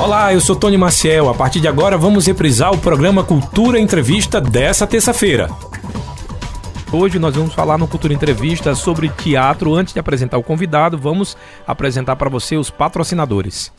Olá, eu sou Tony Maciel. A partir de agora vamos reprisar o programa Cultura Entrevista dessa terça-feira. Hoje nós vamos falar no Cultura Entrevista sobre teatro. Antes de apresentar o convidado, vamos apresentar para você os patrocinadores.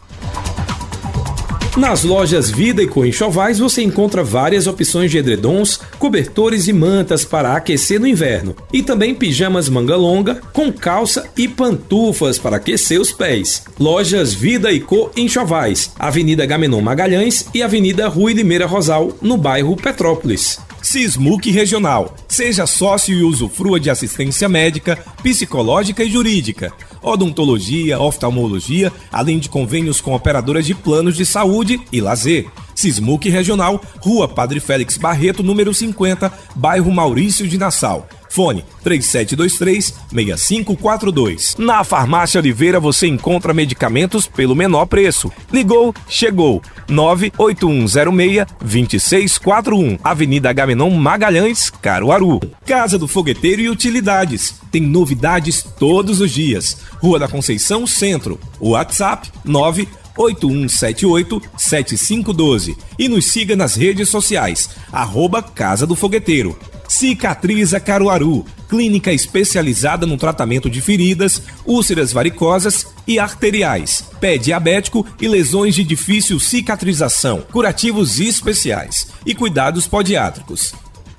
Nas lojas Vida e Co Enxovais você encontra várias opções de edredons, cobertores e mantas para aquecer no inverno, e também pijamas manga longa com calça e pantufas para aquecer os pés. Lojas Vida e Co Enxovais, Avenida Gamenon Magalhães e Avenida Rui Limeira Rosal, no bairro Petrópolis. Sismuc Regional. Seja sócio e usufrua de assistência médica, psicológica e jurídica, odontologia, oftalmologia, além de convênios com operadoras de planos de saúde e lazer. Sismuc Regional, Rua Padre Félix Barreto, número 50, bairro Maurício de Nassau. Fone 3723-6542. Na Farmácia Oliveira você encontra medicamentos pelo menor preço. Ligou, chegou. 98106-2641. Avenida Agamenon Magalhães, Caruaru. Casa do Fogueteiro e Utilidades. Tem novidades todos os dias. Rua da Conceição Centro. WhatsApp 9 8178-7512 e nos siga nas redes sociais, arroba Casa do Fogueteiro. Cicatriza Caruaru, clínica especializada no tratamento de feridas, úlceras varicosas e arteriais, pé diabético e lesões de difícil cicatrização, curativos especiais e cuidados podiátricos.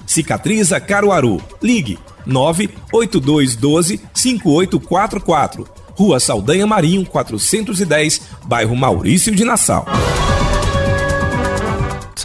Cicatriza Caruaru, ligue 98212 5844 Rua Saldanha Marinho, 410, bairro Maurício de Nassau.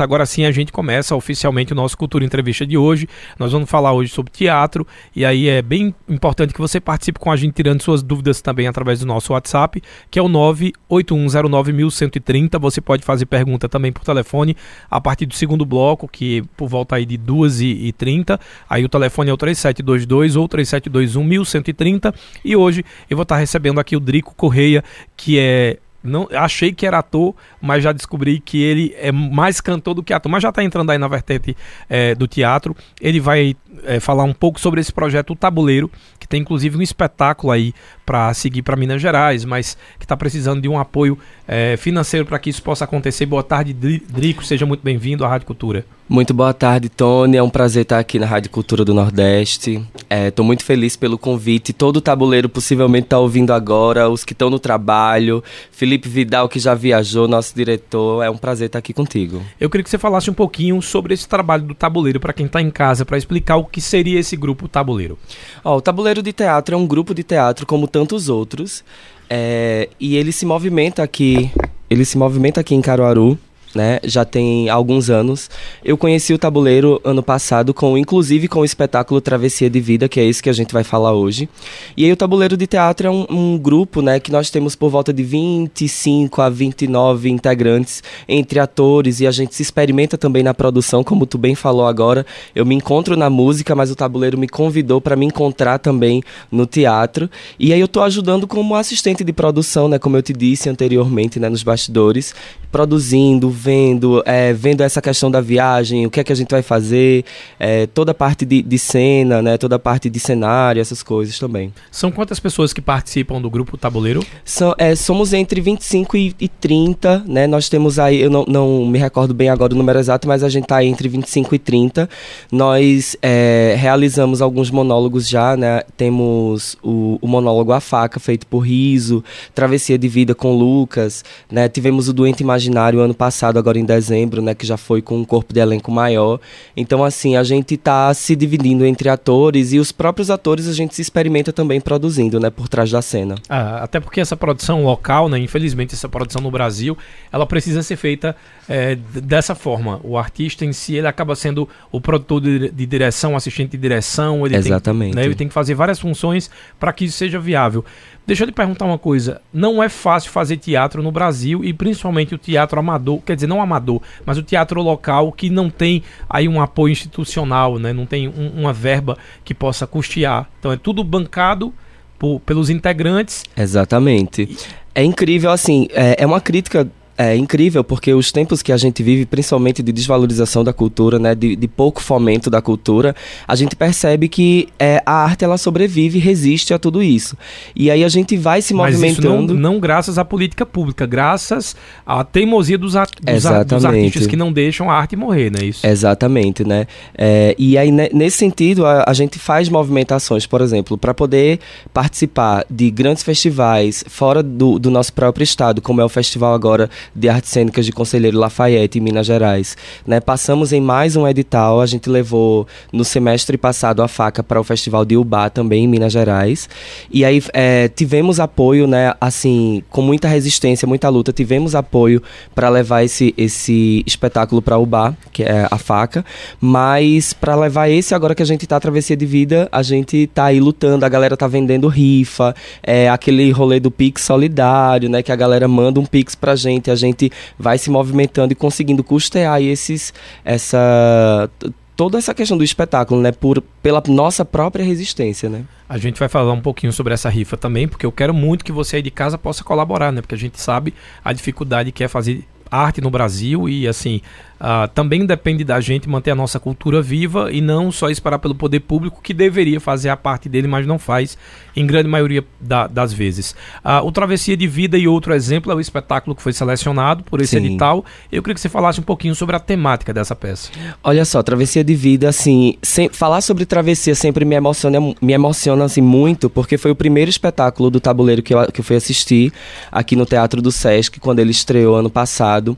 Agora sim a gente começa oficialmente o nosso Cultura Entrevista de hoje. Nós vamos falar hoje sobre teatro e aí é bem importante que você participe com a gente tirando suas dúvidas também através do nosso WhatsApp, que é o 981091130. Você pode fazer pergunta também por telefone a partir do segundo bloco, que por volta aí de 2h30. Aí o telefone é o 3722 ou 3721 1130. E hoje eu vou estar recebendo aqui o Drico Correia, que é não, achei que era ator, mas já descobri que ele é mais cantor do que ator. Mas já está entrando aí na vertente é, do teatro. Ele vai é, falar um pouco sobre esse projeto O Tabuleiro, que tem inclusive um espetáculo aí para seguir para Minas Gerais, mas que está precisando de um apoio é, financeiro para que isso possa acontecer. Boa tarde, Drico. Seja muito bem-vindo à Rádio Cultura. Muito boa tarde, Tony. É um prazer estar aqui na Rádio Cultura do Nordeste. Estou é, muito feliz pelo convite. Todo o tabuleiro possivelmente está ouvindo agora, os que estão no trabalho. Felipe Vidal, que já viajou, nosso diretor. É um prazer estar aqui contigo. Eu queria que você falasse um pouquinho sobre esse trabalho do tabuleiro para quem está em casa, para explicar o que seria esse grupo Tabuleiro. Oh, o Tabuleiro de Teatro é um grupo de teatro como tantos outros. É, e ele se movimenta aqui. Ele se movimenta aqui em Caruaru né? Já tem alguns anos. Eu conheci o tabuleiro ano passado, com inclusive com o espetáculo Travessia de Vida, que é esse que a gente vai falar hoje. E aí o tabuleiro de teatro é um, um grupo, né, que nós temos por volta de 25 a 29 integrantes entre atores e a gente se experimenta também na produção, como tu bem falou agora. Eu me encontro na música, mas o tabuleiro me convidou para me encontrar também no teatro. E aí eu tô ajudando como assistente de produção, né, como eu te disse anteriormente, né, nos bastidores, produzindo, vendo, é, vendo essa questão da viagem, o que é que a gente vai fazer, é, toda a parte de, de cena, né, toda a parte de cenário, essas coisas também. São quantas pessoas que participam do grupo Tabuleiro? São, é, somos entre 25 e, e 30, né, nós temos aí, eu não, não me recordo bem agora o número exato, mas a gente está entre 25 e 30. Nós é, realizamos alguns monólogos já, né, temos o, o monólogo A Faca, feito por Riso, Travessia de Vida com Lucas, né, tivemos o Doente Imaginário Imaginário ano passado, agora em dezembro, né, que já foi com um corpo de elenco maior. Então, assim, a gente está se dividindo entre atores e os próprios atores a gente se experimenta também produzindo, né, por trás da cena. Ah, até porque essa produção local, né, infelizmente essa produção no Brasil, ela precisa ser feita é, dessa forma. O artista em si, ele acaba sendo o produtor de, de direção, assistente de direção. Ele Exatamente. Tem, né, ele tem que fazer várias funções para que isso seja viável. Deixa eu te perguntar uma coisa. Não é fácil fazer teatro no Brasil e principalmente o teatro amador, quer dizer, não amador, mas o teatro local que não tem aí um apoio institucional, né? Não tem um, uma verba que possa custear. Então é tudo bancado por, pelos integrantes. Exatamente. É incrível, assim, é, é uma crítica é incrível porque os tempos que a gente vive, principalmente de desvalorização da cultura, né, de, de pouco fomento da cultura, a gente percebe que é, a arte ela sobrevive, resiste a tudo isso. E aí a gente vai se Mas movimentando. Não, não, graças à política pública, graças à teimosia dos, dos, dos, artistas que não deixam a arte morrer, não é isso? Exatamente, né? É, e aí nesse sentido a, a gente faz movimentações, por exemplo, para poder participar de grandes festivais fora do, do nosso próprio estado, como é o festival agora de Artes Cênicas de Conselheiro Lafayette, em Minas Gerais. Né? Passamos em mais um edital, a gente levou no semestre passado a faca para o Festival de Ubá, também em Minas Gerais. E aí é, tivemos apoio, né, assim, com muita resistência, muita luta, tivemos apoio para levar esse, esse espetáculo para Ubá, que é a faca, mas para levar esse agora que a gente está travessia de vida, a gente está aí lutando, a galera tá vendendo rifa, é aquele rolê do Pix solidário, né, que a galera manda um Pix pra gente, a gente vai se movimentando e conseguindo custear esses, essa toda essa questão do espetáculo, né, por, pela nossa própria resistência, né? A gente vai falar um pouquinho sobre essa rifa também, porque eu quero muito que você aí de casa possa colaborar, né? Porque a gente sabe a dificuldade que é fazer arte no Brasil e assim uh, também depende da gente manter a nossa cultura viva e não só esperar pelo poder público que deveria fazer a parte dele, mas não faz em grande maioria da, das vezes. Uh, o Travessia de Vida e outro exemplo é o espetáculo que foi selecionado por esse Sim. edital. Eu queria que você falasse um pouquinho sobre a temática dessa peça. Olha só, Travessia de Vida, assim, sem, falar sobre Travessia sempre me emociona, me emociona assim, muito, porque foi o primeiro espetáculo do tabuleiro que eu, que eu fui assistir aqui no Teatro do Sesc, quando ele estreou ano passado.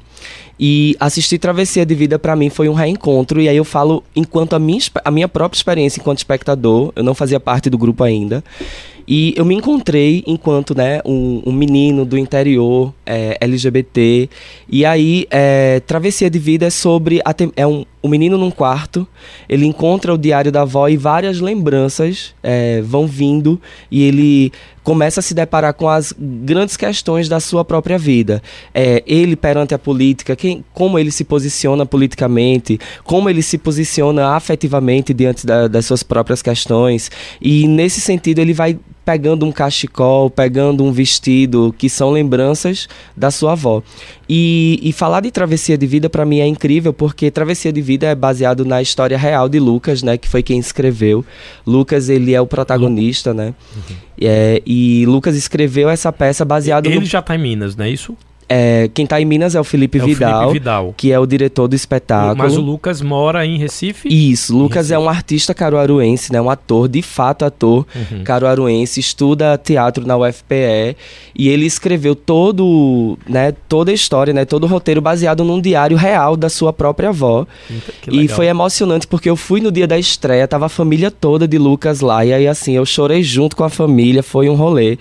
E assistir Travessia de Vida para mim foi um reencontro. E aí eu falo enquanto a minha, a minha própria experiência enquanto espectador, eu não fazia parte do grupo ainda. E eu me encontrei enquanto né, um, um menino do interior é, LGBT. E aí, é, Travessia de Vida é sobre. A, é um, um menino num quarto, ele encontra o diário da avó e várias lembranças é, vão vindo e ele começa a se deparar com as grandes questões da sua própria vida. É, ele perante a política, quem, como ele se posiciona politicamente, como ele se posiciona afetivamente diante da, das suas próprias questões. E nesse sentido ele vai pegando um cachecol, pegando um vestido, que são lembranças da sua avó. E, e falar de Travessia de Vida para mim é incrível, porque Travessia de Vida é baseado na história real de Lucas, né, que foi quem escreveu. Lucas, ele é o protagonista, né? Uhum. É, e Lucas escreveu essa peça baseado ele no... já está em Minas, não é isso? É, quem está em Minas é o Felipe, é Vidal, o Felipe Vidal, que é o diretor do espetáculo. Mas o Lucas mora em Recife? Isso, Lucas Recife. é um artista caruaruense, né, um ator, de fato ator uhum. caruaruense, estuda teatro na UFPE e ele escreveu todo, né, toda a história, né, todo o roteiro baseado num diário real da sua própria avó. E foi emocionante porque eu fui no dia da estreia, tava a família toda de Lucas lá e aí assim, eu chorei junto com a família, foi um rolê.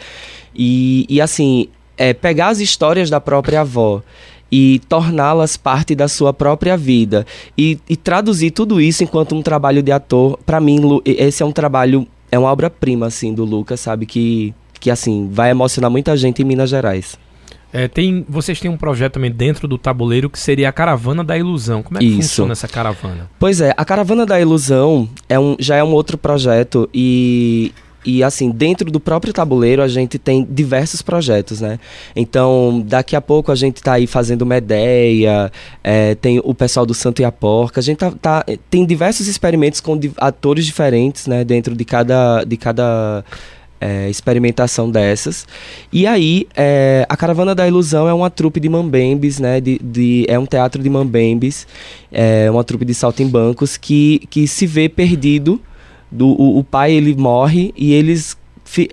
E, e assim, é, pegar as histórias da própria avó e torná-las parte da sua própria vida e, e, traduzir tudo isso enquanto um trabalho de ator para mim esse é um trabalho é uma obra-prima assim do Lucas sabe que que assim vai emocionar muita gente em Minas Gerais é, tem, vocês têm um projeto também dentro do tabuleiro que seria a Caravana da Ilusão. Como é que Isso. funciona essa caravana? Pois é, a Caravana da Ilusão é um, já é um outro projeto e e assim, dentro do próprio tabuleiro a gente tem diversos projetos, né? Então, daqui a pouco a gente tá aí fazendo Medeia, é, tem o pessoal do Santo e a Porca, a gente tá, tá tem diversos experimentos com atores diferentes, né? Dentro de cada, de cada é, experimentação dessas. E aí, é, a Caravana da Ilusão é uma trupe de mambembes, né? De, de, é um teatro de mambembes, é uma trupe de saltimbancos que, que se vê perdido do o, o pai ele morre e eles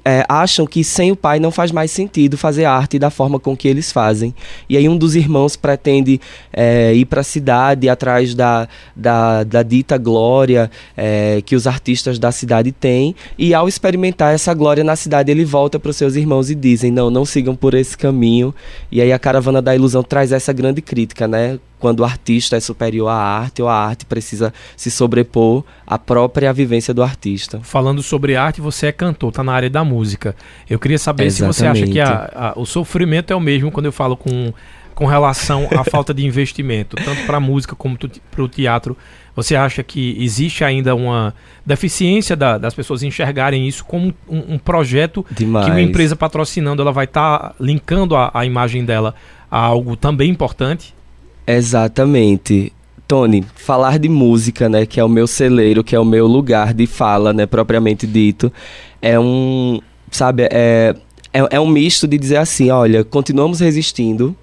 é, acham que sem o pai não faz mais sentido fazer arte da forma com que eles fazem. E aí um dos irmãos pretende é, ir para a cidade atrás da, da, da dita glória é, que os artistas da cidade têm. E ao experimentar essa glória na cidade, ele volta para os seus irmãos e dizem: não, não sigam por esse caminho. E aí a caravana da ilusão traz essa grande crítica, né? Quando o artista é superior à arte ou a arte precisa se sobrepor à própria vivência do artista. Falando sobre arte, você é cantor, está na área da música. Eu queria saber Exatamente. se você acha que a, a, o sofrimento é o mesmo quando eu falo com, com relação à falta de investimento, tanto para a música como para o teatro. Você acha que existe ainda uma deficiência da, das pessoas enxergarem isso como um, um projeto Demais. que uma empresa patrocinando ela vai estar tá linkando a, a imagem dela a algo também importante? Exatamente. Tony, falar de música, né, que é o meu celeiro, que é o meu lugar de fala, né, propriamente dito, é um, sabe, é, é, é um misto de dizer assim, olha, continuamos resistindo,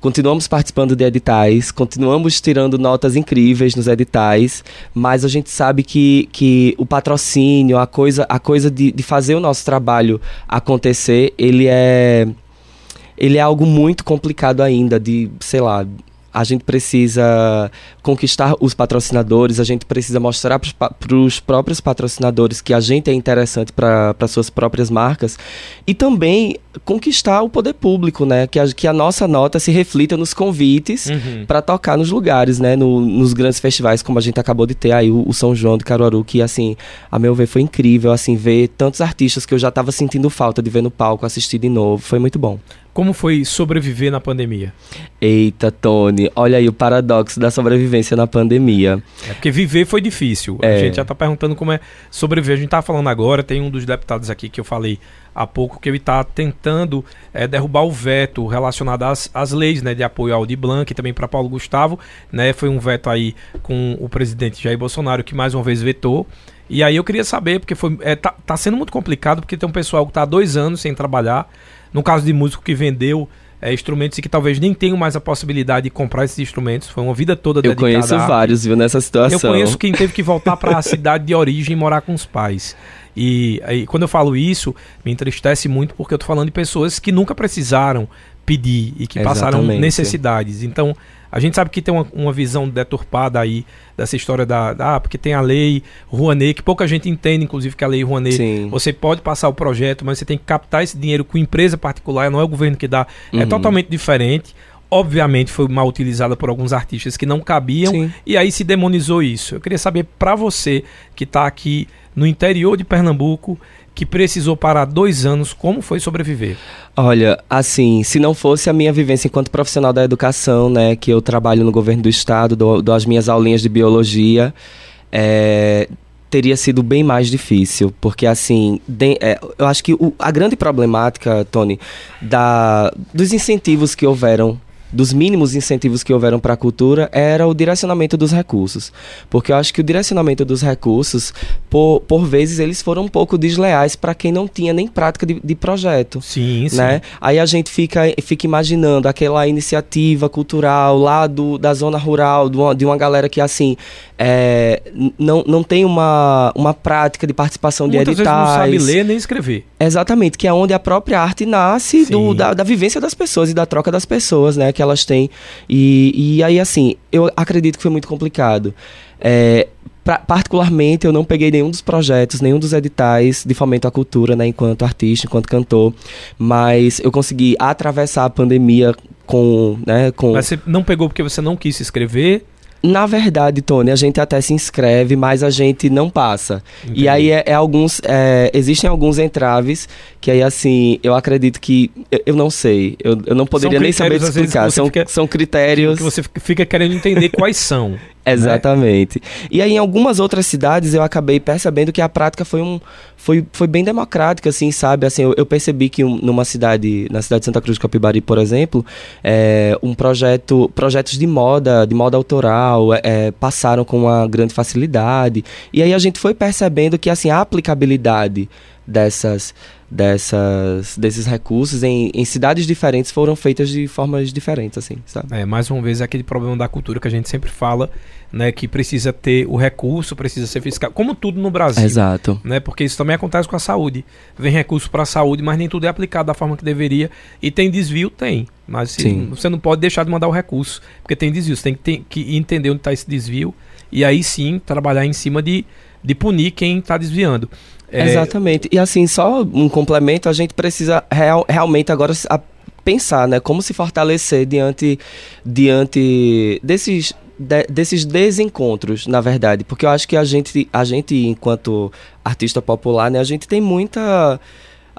continuamos participando de editais, continuamos tirando notas incríveis nos editais, mas a gente sabe que, que o patrocínio, a coisa, a coisa de, de fazer o nosso trabalho acontecer, ele é ele é algo muito complicado ainda de, sei lá, a gente precisa conquistar os patrocinadores, a gente precisa mostrar para os próprios patrocinadores que a gente é interessante para suas próprias marcas e também conquistar o poder público, né? Que a, que a nossa nota se reflita nos convites uhum. para tocar nos lugares, né? No, nos grandes festivais, como a gente acabou de ter aí, o, o, São João de Caruaru, que, assim, a meu ver, foi incrível, assim, ver tantos artistas que eu já estava sentindo falta de ver no palco, assistir de novo, foi muito bom. Como foi sobreviver na pandemia? Eita, Tony, olha aí o paradoxo da sobrevivência na pandemia. É porque viver foi difícil. É. A gente já está perguntando como é sobreviver. A gente está falando agora, tem um dos deputados aqui que eu falei há pouco que ele está tentando é, derrubar o veto relacionado às, às leis né, de apoio ao Aldi Blanc e também para Paulo Gustavo. Né, foi um veto aí com o presidente Jair Bolsonaro que mais uma vez vetou. E aí eu queria saber, porque foi, é, tá, tá sendo muito complicado, porque tem um pessoal que está há dois anos sem trabalhar no caso de músico que vendeu é, instrumentos e que talvez nem tenham mais a possibilidade de comprar esses instrumentos. Foi uma vida toda dedicada. Eu conheço vários, viu, nessa situação. Eu conheço quem teve que voltar para a cidade de origem e morar com os pais. E, e, quando eu falo isso, me entristece muito porque eu estou falando de pessoas que nunca precisaram pedir e que Exatamente. passaram necessidades. Então, a gente sabe que tem uma, uma visão deturpada aí dessa história da, da, Ah, porque tem a lei Rouanet, que pouca gente entende, inclusive, que a lei Rouanet. Sim. Você pode passar o projeto, mas você tem que captar esse dinheiro com empresa particular, não é o governo que dá. É uhum. É totalmente diferente obviamente foi mal utilizada por alguns artistas que não cabiam Sim. e aí se demonizou isso. Eu queria saber para você que está aqui no interior de Pernambuco que precisou parar dois anos, como foi sobreviver? Olha, assim, se não fosse a minha vivência enquanto profissional da educação, né, que eu trabalho no governo do estado, dou, dou as minhas aulinhas de biologia, é, teria sido bem mais difícil, porque assim, de, é, eu acho que o, a grande problemática, Tony, da, dos incentivos que houveram dos mínimos incentivos que houveram para a cultura era o direcionamento dos recursos. Porque eu acho que o direcionamento dos recursos, por, por vezes, eles foram um pouco desleais para quem não tinha nem prática de, de projeto. Sim, né? sim. Aí a gente fica, fica imaginando aquela iniciativa cultural lá do, da zona rural, de uma, de uma galera que, assim, é, não, não tem uma, uma prática de participação Muitas de editais. Vezes não sabe ler nem escrever. Exatamente, que é onde a própria arte nasce do, da, da vivência das pessoas e da troca das pessoas, né? Que elas têm. E, e aí, assim, eu acredito que foi muito complicado. É, pra, particularmente, eu não peguei nenhum dos projetos, nenhum dos editais de fomento à cultura, né, enquanto artista, enquanto cantor, mas eu consegui atravessar a pandemia com, né, com... Mas você não pegou porque você não quis se inscrever? Na verdade, Tony, a gente até se inscreve, mas a gente não passa. Entendi. E aí é, é alguns. É, existem alguns entraves que aí, assim, eu acredito que. Eu, eu não sei. Eu, eu não poderia nem saber explicar. São, fica, são critérios. Que você fica querendo entender quais são. Né? Exatamente. Né? E aí, em algumas outras cidades, eu acabei percebendo que a prática foi, um, foi, foi bem democrática, assim, sabe? Assim, eu, eu percebi que um, numa cidade, na cidade de Santa Cruz de Capibari, por exemplo, é, um projeto, projetos de moda, de moda autoral, é, passaram com uma grande facilidade. E aí a gente foi percebendo que, assim, a aplicabilidade dessas dessas desses recursos em, em cidades diferentes foram feitas de formas diferentes assim sabe? É mais uma vez é aquele problema da cultura que a gente sempre fala né que precisa ter o recurso precisa ser fiscal como tudo no Brasil exato. né porque isso também acontece com a saúde. Vem recurso para a saúde mas nem tudo é aplicado da forma que deveria e tem desvio? Tem mas se, você não pode deixar de mandar o recurso porque tem desvio você tem que, ter, que entender onde está esse desvio e aí sim trabalhar em cima de de punir quem está desviando é... Exatamente. E assim, só um complemento, a gente precisa real, realmente agora pensar, né? Como se fortalecer diante, diante desses, de, desses desencontros, na verdade. Porque eu acho que a gente, a gente enquanto artista popular, né? A gente tem muita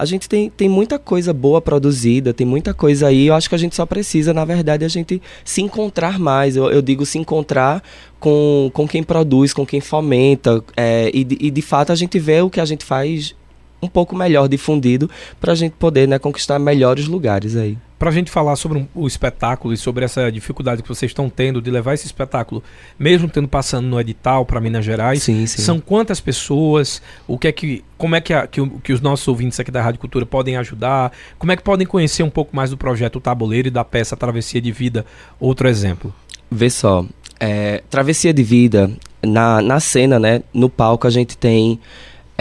a gente tem, tem muita coisa boa produzida, tem muita coisa aí. Eu acho que a gente só precisa, na verdade, a gente se encontrar mais. Eu, eu digo se encontrar com, com quem produz, com quem fomenta. É, e, e de fato a gente vê o que a gente faz um pouco melhor difundido para a gente poder né, conquistar melhores lugares aí. Para a gente falar sobre um, o espetáculo e sobre essa dificuldade que vocês estão tendo de levar esse espetáculo, mesmo tendo passando no edital para Minas Gerais, Sim, sim. são quantas pessoas? O que é que, como é que, a- que, que os nossos ouvintes aqui da Rádio Cultura podem ajudar? Como é que podem conhecer um pouco mais do projeto Tabuleiro e da peça Travessia de Vida? Outro exemplo. Vê só, é, Travessia de Vida, na, na cena, né, no palco a gente tem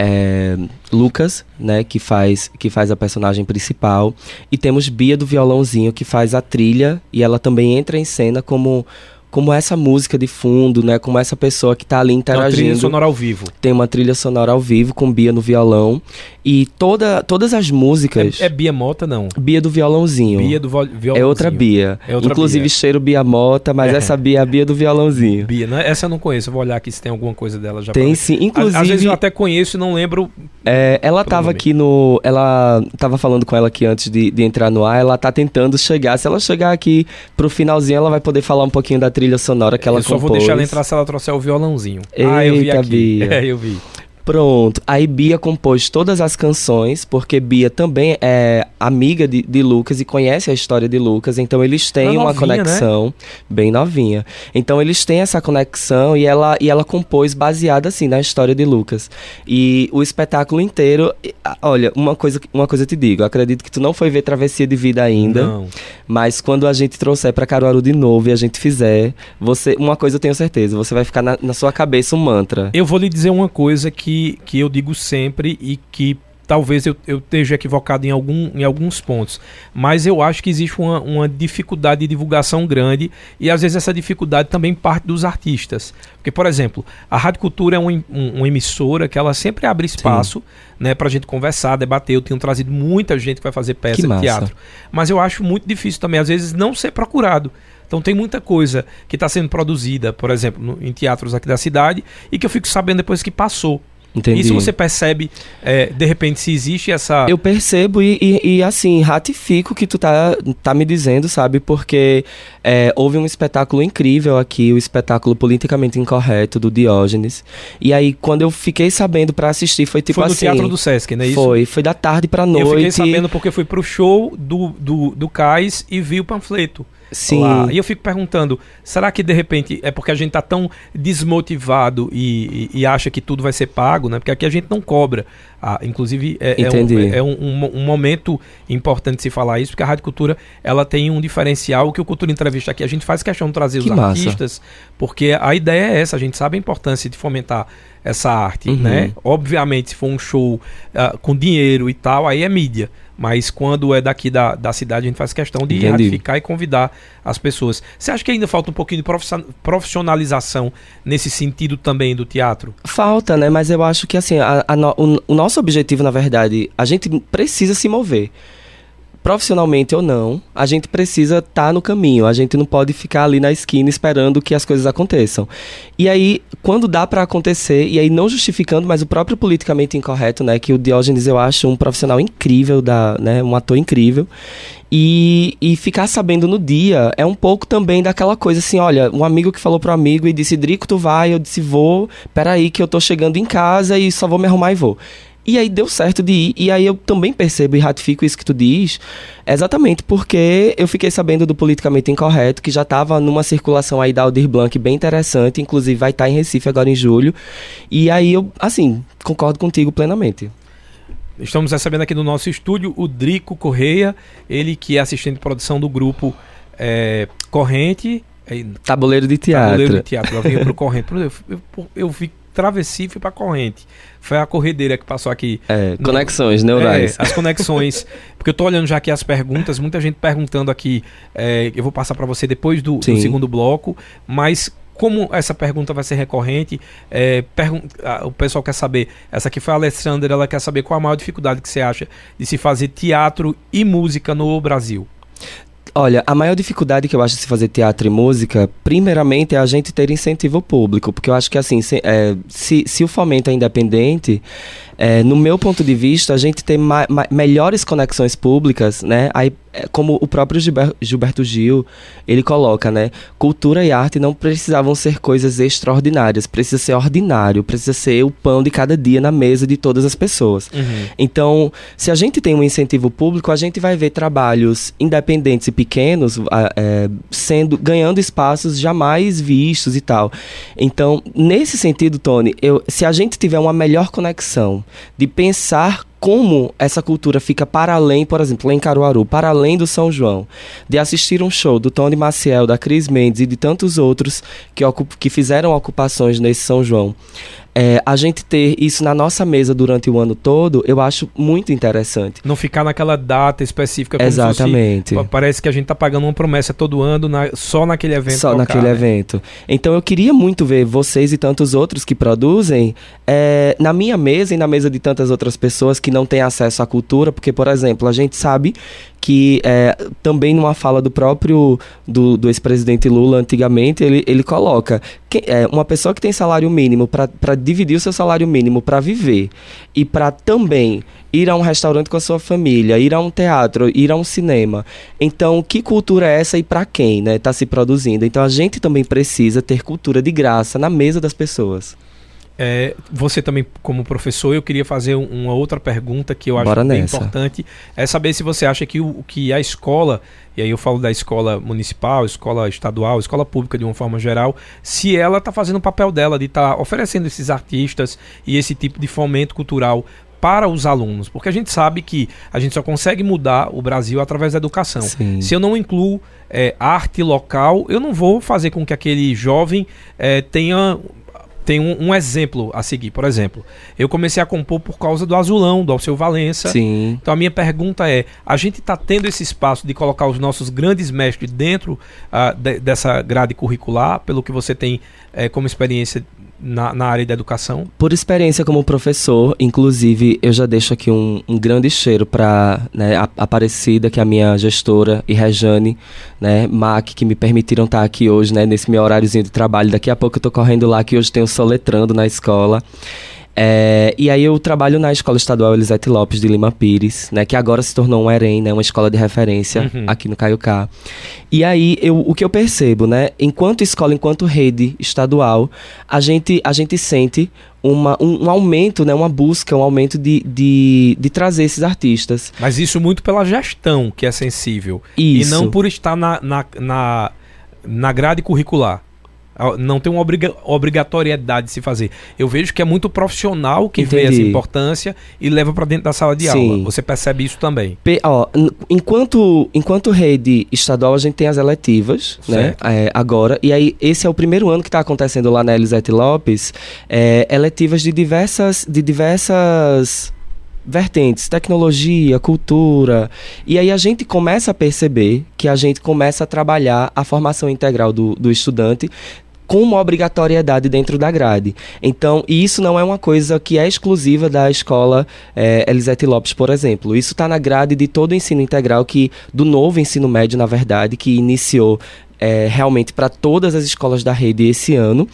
é, Lucas, né, que faz, que faz a personagem principal, e temos Bia do violãozinho, que faz a trilha, e ela também entra em cena como, como essa música de fundo, né, como essa pessoa que tá ali É uma trilha interagindo. sonora ao vivo. Tem uma trilha sonora ao vivo com Bia no violão, e toda, todas as músicas... É, é Bia Mota, não. Bia do violãozinho. Bia do violãozinho. É outra Bia. É outra Inclusive Bia. cheiro Bia Mota, mas É. essa Bia é a Bia do violãozinho. Bia, né? Essa eu não conheço. Eu vou olhar aqui se tem alguma coisa dela já. pra Tem ver. sim. Às- Inclusive, Às vezes eu até conheço e não lembro. é, ela tava nome. aqui no. Ela tava falando com ela aqui antes de, de entrar no ar. Ela tá tentando chegar. Se ela chegar aqui pro finalzinho, ela vai poder falar um pouquinho da trilha sonora que ela eu só vou compôs. deixar ela entrar se ela trouxer o violãozinho. ah, eu vi Eita, aqui. Bia. É, eu vi. Pronto. Aí Bia compôs todas as canções, porque Bia também é amiga de, de Lucas e conhece a história de Lucas, então eles têm uma novinha, né? conexão bem novinha. Então eles têm essa conexão e ela, e ela compôs baseada assim na história de Lucas. E o espetáculo inteiro, olha, uma coisa, uma coisa eu te digo, eu acredito que tu não foi ver Travessia de Vida ainda. Não. Mas quando a gente trouxer pra Caruaru de novo e a gente fizer, você, uma coisa eu tenho certeza, você vai ficar na, na sua cabeça um mantra. Eu vou lhe dizer uma coisa que, que eu digo sempre e que talvez eu, eu esteja equivocado em, algum, em alguns pontos. Mas eu acho que existe uma, uma dificuldade de divulgação grande e às vezes essa dificuldade também parte dos artistas. Porque, por exemplo, a Rádio Cultura é uma, em- um- uma emissora que ela sempre abre espaço né, pra gente conversar, debater. Eu tenho trazido muita gente que vai fazer peça de teatro. Mas eu acho muito difícil também, às vezes, não ser procurado. Então tem muita coisa que está sendo produzida, por exemplo, no- em teatros aqui da cidade, e que eu fico sabendo depois que passou. Entendi. Isso você percebe, é, de repente, se existe essa. Eu percebo e, e- e, assim, ratifico o que tu tá, tá me dizendo, sabe? Porque é, houve um espetáculo incrível aqui, o espetáculo Politicamente Incorreto, do Diógenes. E aí, quando eu fiquei sabendo pra assistir, foi tipo foi no assim... Teatro do Sesc, não é isso? Foi, foi da tarde pra noite. Eu fiquei sabendo porque fui pro show do, do, do Cais e vi o panfleto. Sim. lá. E eu fico perguntando, será que de repente é porque a gente tá tão desmotivado e, e- e acha que tudo vai ser pago, né? Porque aqui a gente não cobra. Ah, inclusive, é, é um, é um- um- um momento importante se falar isso, porque a Rádio Cultura ela tem um diferencial que o Cultura Entrevista aqui a gente faz questão de trazer Que os massa. artistas, porque a ideia é essa, a gente sabe a importância de fomentar essa arte, Uhum. né? Obviamente, se for um show ah, com dinheiro e tal, aí é mídia. Mas quando é daqui da, da cidade, a gente faz questão de Entendi. ratificar e convidar as pessoas. Você acha que ainda falta um pouquinho de profission- profissionalização nesse sentido também do teatro? Falta, né? Mas eu acho que assim, a- a o, o nosso objetivo, na verdade, a gente precisa se mover. Profissionalmente ou não, a gente precisa estar no caminho. A gente não pode ficar ali na esquina esperando que as coisas aconteçam. E aí, quando dá pra acontecer, e aí não justificando, mas o próprio politicamente incorreto, né? Que o Diógenes eu acho um profissional incrível, da, né, um ator incrível. E, e ficar sabendo no dia é um pouco também daquela coisa assim, olha, um amigo que falou pro amigo e disse, Drico, tu vai, eu disse, vou, peraí que eu tô chegando em casa e só vou me arrumar e vou. E aí deu certo de ir, e aí eu também percebo e ratifico isso que tu diz, exatamente porque eu fiquei sabendo do politicamente incorreto, que já tava numa circulação aí da Aldir Blanc bem interessante, inclusive vai estar em Recife agora em julho, e aí eu, assim, concordo contigo plenamente. Estamos recebendo aqui no nosso estúdio o Drico Correia, ele que é assistente de produção do grupo é, Corrente. É, Tabuleiro de teatro. Tabuleiro de teatro. Eu vim pro Corrente. Eu, eu, eu vi travessia e fui pra Corrente. Foi a corredeira que passou aqui. É, No- conexões neurais. É, as conexões. Porque eu tô olhando já aqui as perguntas, muita gente perguntando aqui. é, eu vou passar para você depois do, do segundo bloco, mas. Como essa pergunta vai ser recorrente, é, pergun- ah, o pessoal quer saber. Essa aqui foi a Alessandra, ela quer saber qual a maior dificuldade que você acha de se fazer teatro e música no Brasil. Olha, a maior dificuldade que eu acho de se fazer teatro e música, primeiramente, é a gente ter incentivo público. Porque eu acho que, assim, se, é, se, se o fomento é independente, É, no meu ponto de vista, a gente tem melhores conexões públicas, né? Aí, como o próprio Gilber Gilberto Gil, ele coloca, né? Cultura e arte não precisavam ser coisas extraordinárias, precisa ser ordinário, precisa ser o pão de cada dia na mesa de todas as pessoas. Uhum. Então, se a gente tem um incentivo público, a gente vai ver trabalhos independentes e pequenos é, sendo ganhando espaços jamais vistos e tal. Então, nesse sentido, Tony, eu, se a gente tiver uma melhor conexão de pensar como essa cultura fica para além, por exemplo, lá em Caruaru, para além do São João, de assistir um show do Tony Maciel, da Cris Mendes e de tantos outros que, que fizeram ocupações nesse São João é, a gente ter isso na nossa mesa durante o ano todo, eu acho muito interessante. Não ficar naquela data específica. Exatamente. Se, parece que a gente está pagando uma promessa todo ano na, só naquele evento. Só local, naquele né? evento. Então eu queria muito ver vocês e tantos outros que produzem é, na minha mesa e na mesa de tantas outras pessoas que não têm acesso à cultura, porque, por exemplo, a gente sabe que é, também numa fala do próprio do, do ex-presidente Lula antigamente ele, ele coloca que, é, uma pessoa que tem salário mínimo para dividir o seu salário mínimo para viver e para também ir a um restaurante com a sua família, ir a um teatro, ir a um cinema. Então, que cultura é essa e para quem, né, está se produzindo? Então, a gente também precisa ter cultura de graça na mesa das pessoas. É, você também, como professor, eu queria fazer uma outra pergunta que eu acho Bora bem nessa. importante. É saber se você acha que, o, que a escola, e aí eu falo da escola municipal, escola estadual, escola pública de uma forma geral, se ela está fazendo o papel dela de estar tá oferecendo esses artistas e esse tipo de fomento cultural para os alunos, porque a gente sabe que a gente só consegue mudar o Brasil através da educação. Sim. Se eu não incluo é, arte local, eu não vou fazer com que aquele jovem é, tenha tem um, um, exemplo a seguir. Por exemplo, eu comecei a compor por causa do Azulão, do Alceu Valença. Sim. Então a minha pergunta é: a gente está tendo esse espaço de colocar os nossos grandes mestres dentro uh, de, dessa grade curricular, pelo que você tem uh, como experiência na, na, área da educação? Por experiência como professor, inclusive, eu já deixo aqui um, um grande cheiro para né, a Aparecida, que é a minha gestora, e Rejane, né, Mac, que me permitiram estar aqui hoje, né, nesse meu horáriozinho de trabalho. Daqui a pouco eu estou correndo lá, que hoje tenho soletrando na escola. É, e aí eu trabalho na Escola Estadual Elisete Lopes de Lima Pires, né, que agora se tornou um EREM, né, uma escola de referência uhum. aqui no Caiucá. E aí eu, o que eu percebo, né, enquanto escola, enquanto rede estadual, a gente, a gente sente uma, um, um, aumento, né, uma busca, um aumento de, de, de, trazer esses artistas. Mas isso muito pela gestão, que é sensível. Isso. E não por estar na, na, na, na grade curricular. Não tem uma obriga obrigatoriedade de se fazer. Eu vejo que é muito profissional que Entendi. vê essa importância e leva para dentro da sala de Sim. aula. Você percebe isso também? P ó, enquanto, enquanto rede estadual, a gente tem as eletivas, né, certo. né? É, agora. E aí, esse é o primeiro ano que está acontecendo lá na Elisete Lopes. É, eletivas de diversas. De diversas vertentes, tecnologia, cultura. E aí a gente começa a perceber que a gente começa a trabalhar a formação integral do, do estudante com uma obrigatoriedade dentro da grade. Então, isso não é uma coisa que é exclusiva da escola é, Elisete Lopes, por exemplo. Isso está na grade de todo o ensino integral, que do novo ensino médio, na verdade, que iniciou é, realmente para todas as escolas da rede esse ano.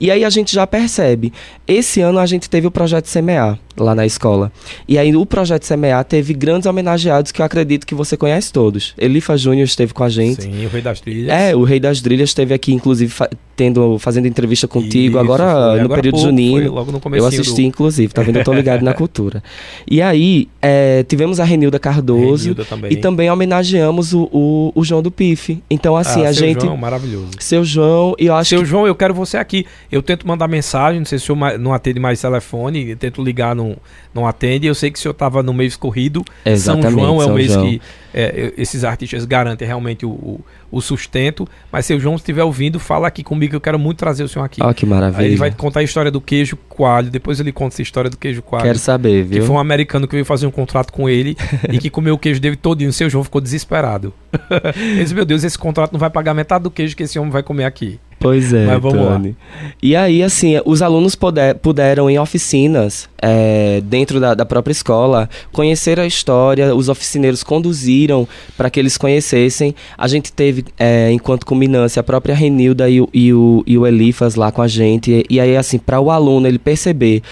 E aí a gente já percebe. Esse ano a gente teve o projeto Semear lá na escola. E aí o projeto Semear teve grandes homenageados que eu acredito que você conhece todos. Elifa Júnior esteve com a gente. Sim, o Rei das Trilhas. É, o Rei das Trilhas esteve aqui, inclusive, fa tendo, fazendo entrevista contigo Isso, agora foi. no agora período pouco, junino. Logo no eu assisti, do... inclusive, tá vendo? Eu tô ligado na cultura. E aí, é, tivemos a Renilda Cardoso. Renilda também. E também homenageamos o, o, o João do Pife. Então, assim, ah, a gente. João, maravilhoso. Seu João, e eu acho Seu que... João, eu quero você aqui. Eu tento mandar mensagem, não sei se o senhor não atende mais telefone, tento ligar, não, não atende. Eu sei que o senhor estava no mês corrido. Exatamente, São João é São o mês João. que é, esses artistas garantem realmente o, o, o, sustento. Mas se o João estiver ouvindo, fala aqui comigo que eu quero muito trazer o senhor aqui. Oh, que maravilha. Aí ele vai contar a história do queijo coalho, depois ele conta essa história do queijo coalho. Quero saber, viu? Que foi um americano que veio fazer um contrato com ele e que comeu o queijo dele todinho. O seu João ficou desesperado. ele disse, meu Deus, esse contrato não vai pagar metade do queijo que esse homem vai comer aqui. Pois é, Mas vamos Tony. lá. E aí, assim, os alunos puder, puderam, em oficinas, é, dentro da, da, própria escola, conhecer a história, os oficineiros conduziram para que eles conhecessem. A gente teve, é, enquanto culminância, a própria Renilda e o, e, o, e o Elifas lá com a gente. E, e aí, assim, para o aluno ele perceber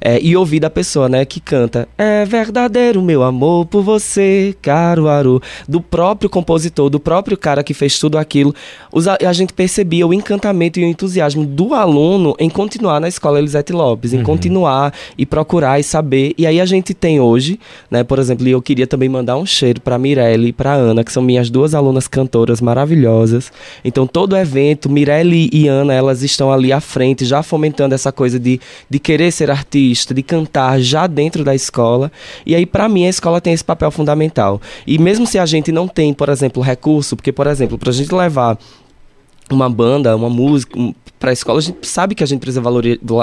é, e ouvir da pessoa, né, que canta É verdadeiro meu amor por você, Caruaru, do próprio compositor, do próprio cara que fez tudo aquilo, os, a, a gente percebia o encantamento e o entusiasmo do aluno em continuar na escola Elisete Lopes, em uhum. continuar e procurar e saber, e aí a gente tem hoje, né, por exemplo, e eu queria também mandar um cheiro para Mirelle e para Ana, que são minhas duas alunas cantoras maravilhosas, então todo evento, Mirelle e Ana, elas estão ali à frente, já fomentando essa coisa de, de querer ser artista, de cantar já dentro da escola. E aí, para mim, a escola tem esse papel fundamental. E mesmo se a gente não tem, por exemplo, recurso, porque, por exemplo, para a gente levar uma banda, uma música para a escola, a gente sabe que a gente precisa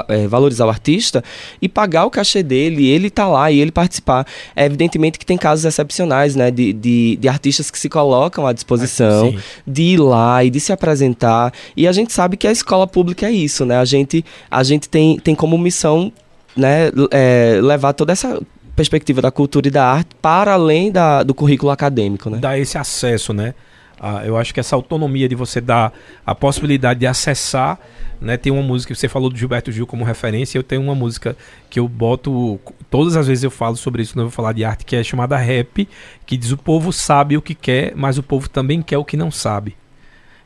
é, valorizar o artista e pagar o cachê dele, ele tá lá e ele participar. É evidentemente que tem casos excepcionais, né, de, de, de artistas que se colocam à disposição é, de ir lá e de se apresentar. E a gente sabe que a escola pública é isso, né? A gente, a gente tem, tem como missão né, é, levar toda essa perspectiva da cultura e da arte para além da, do currículo acadêmico, né? Dar esse acesso, né? Ah, eu acho que essa autonomia de você dar a possibilidade de acessar, né? Tem uma música que você falou do Gilberto Gil como referência, eu tenho uma música que eu boto todas as vezes eu falo sobre isso, não vou falar de arte, que é chamada Rap, que diz o povo sabe o que quer, mas o povo também quer o que não sabe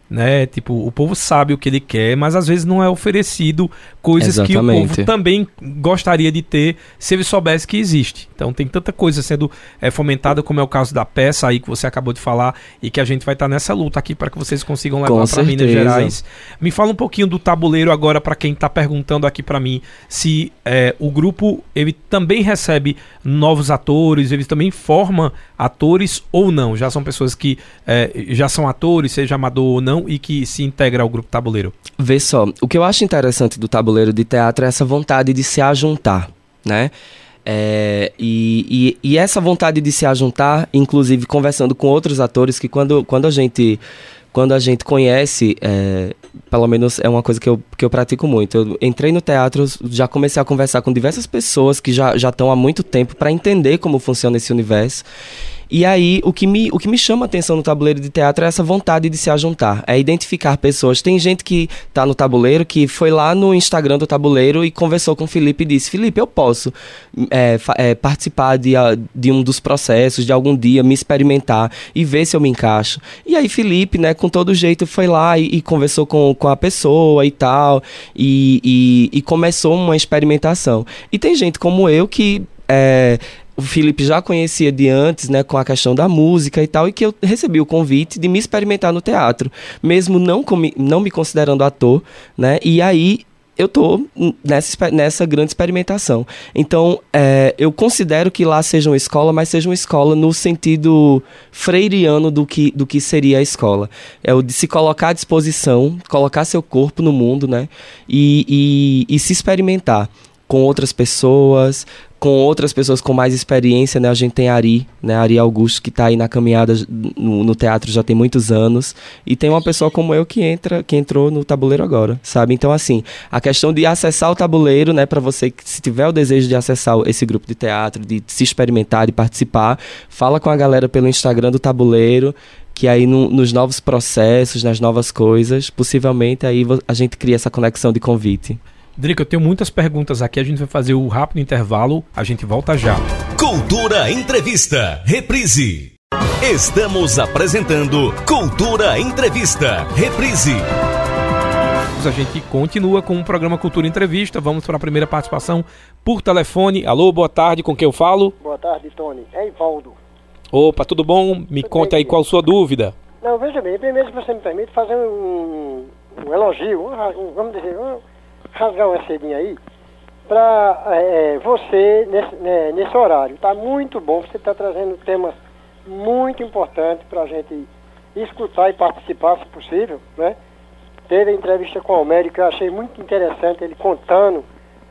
né? Tipo, o povo sabe o que ele quer, mas às vezes não é oferecido coisas Exatamente. que o povo também gostaria de ter se ele soubesse que existe. Então tem tanta coisa sendo é, fomentada, como é o caso da peça aí que você acabou de falar, e que a gente vai estar tá nessa luta aqui para que vocês consigam levar para Minas Gerais. Me fala um pouquinho do tabuleiro agora para quem está perguntando aqui para mim se é, o grupo ele também recebe novos atores, ele também forma atores ou não. Já são pessoas que é, já são atores, seja amador ou não e que se integra ao grupo tabuleiro? Vê só, o que eu acho interessante do tabuleiro de teatro é essa vontade de se ajuntar, né? É, e, e, e, essa vontade de se ajuntar, inclusive conversando com outros atores, que quando, quando a gente quando a gente conhece, é, pelo menos é uma coisa que eu, que eu pratico muito. Eu entrei no teatro, já comecei a conversar com diversas pessoas que já estão há muito tempo para entender como funciona esse universo. E aí, o que, me, o que me chama a atenção no tabuleiro de teatro é essa vontade de se ajuntar, é identificar pessoas. Tem gente que tá no tabuleiro que foi lá no Instagram do tabuleiro e conversou com o Felipe e disse: Felipe, eu posso é, é, participar de, de um dos processos, de algum dia, me experimentar e ver se eu me encaixo. E aí, Felipe, né, com todo jeito, foi lá e, e conversou com, com a pessoa e tal, e, e, e começou uma experimentação. E tem gente como eu que. É, o Felipe já conhecia de antes, né, com a questão da música e tal, e que eu recebi o convite de me experimentar no teatro, mesmo não, não me considerando ator, né, e aí eu tô nessa, nessa grande experimentação. Então, é, eu considero que lá seja uma escola, mas seja uma escola no sentido freiriano do que, do que seria a escola. É o de se colocar à disposição, colocar seu corpo no mundo, né? E, e, e se experimentar com outras pessoas, com outras pessoas com mais experiência, né? A gente tem Ari, né? Ari Augusto, que está aí na caminhada no, no, teatro já tem muitos anos. E tem uma pessoa como eu que entra, que entrou no tabuleiro agora, sabe? Então, assim, a questão de acessar o tabuleiro, né? Para você que se tiver o desejo de acessar esse grupo de teatro, de se experimentar, de participar, fala com a galera pelo Instagram do tabuleiro que aí no, nos novos processos, nas novas coisas, possivelmente aí a gente cria essa conexão de convite. Drico, eu tenho muitas perguntas aqui. A gente vai fazer o rápido intervalo. A gente volta já. Cultura Entrevista, reprise. Estamos apresentando Cultura Entrevista, reprise. A gente continua com o programa Cultura Entrevista. Vamos para a primeira participação por telefone. Alô, boa tarde, com quem eu falo? Boa tarde, Tony. É Ivaldo. Opa, tudo bom? Me tudo conta bem, aí qual a sua dúvida. Não, veja bem, primeiro, se você me permite, fazer um, um elogio, um, vamos dizer, um, rasgar uma cedinha aí para é, é, você nesse, né, nesse horário. Tá muito bom, você está trazendo temas muito importantes para a gente escutar e participar, se possível, né? Teve a entrevista com o Almério que eu achei muito interessante, ele contando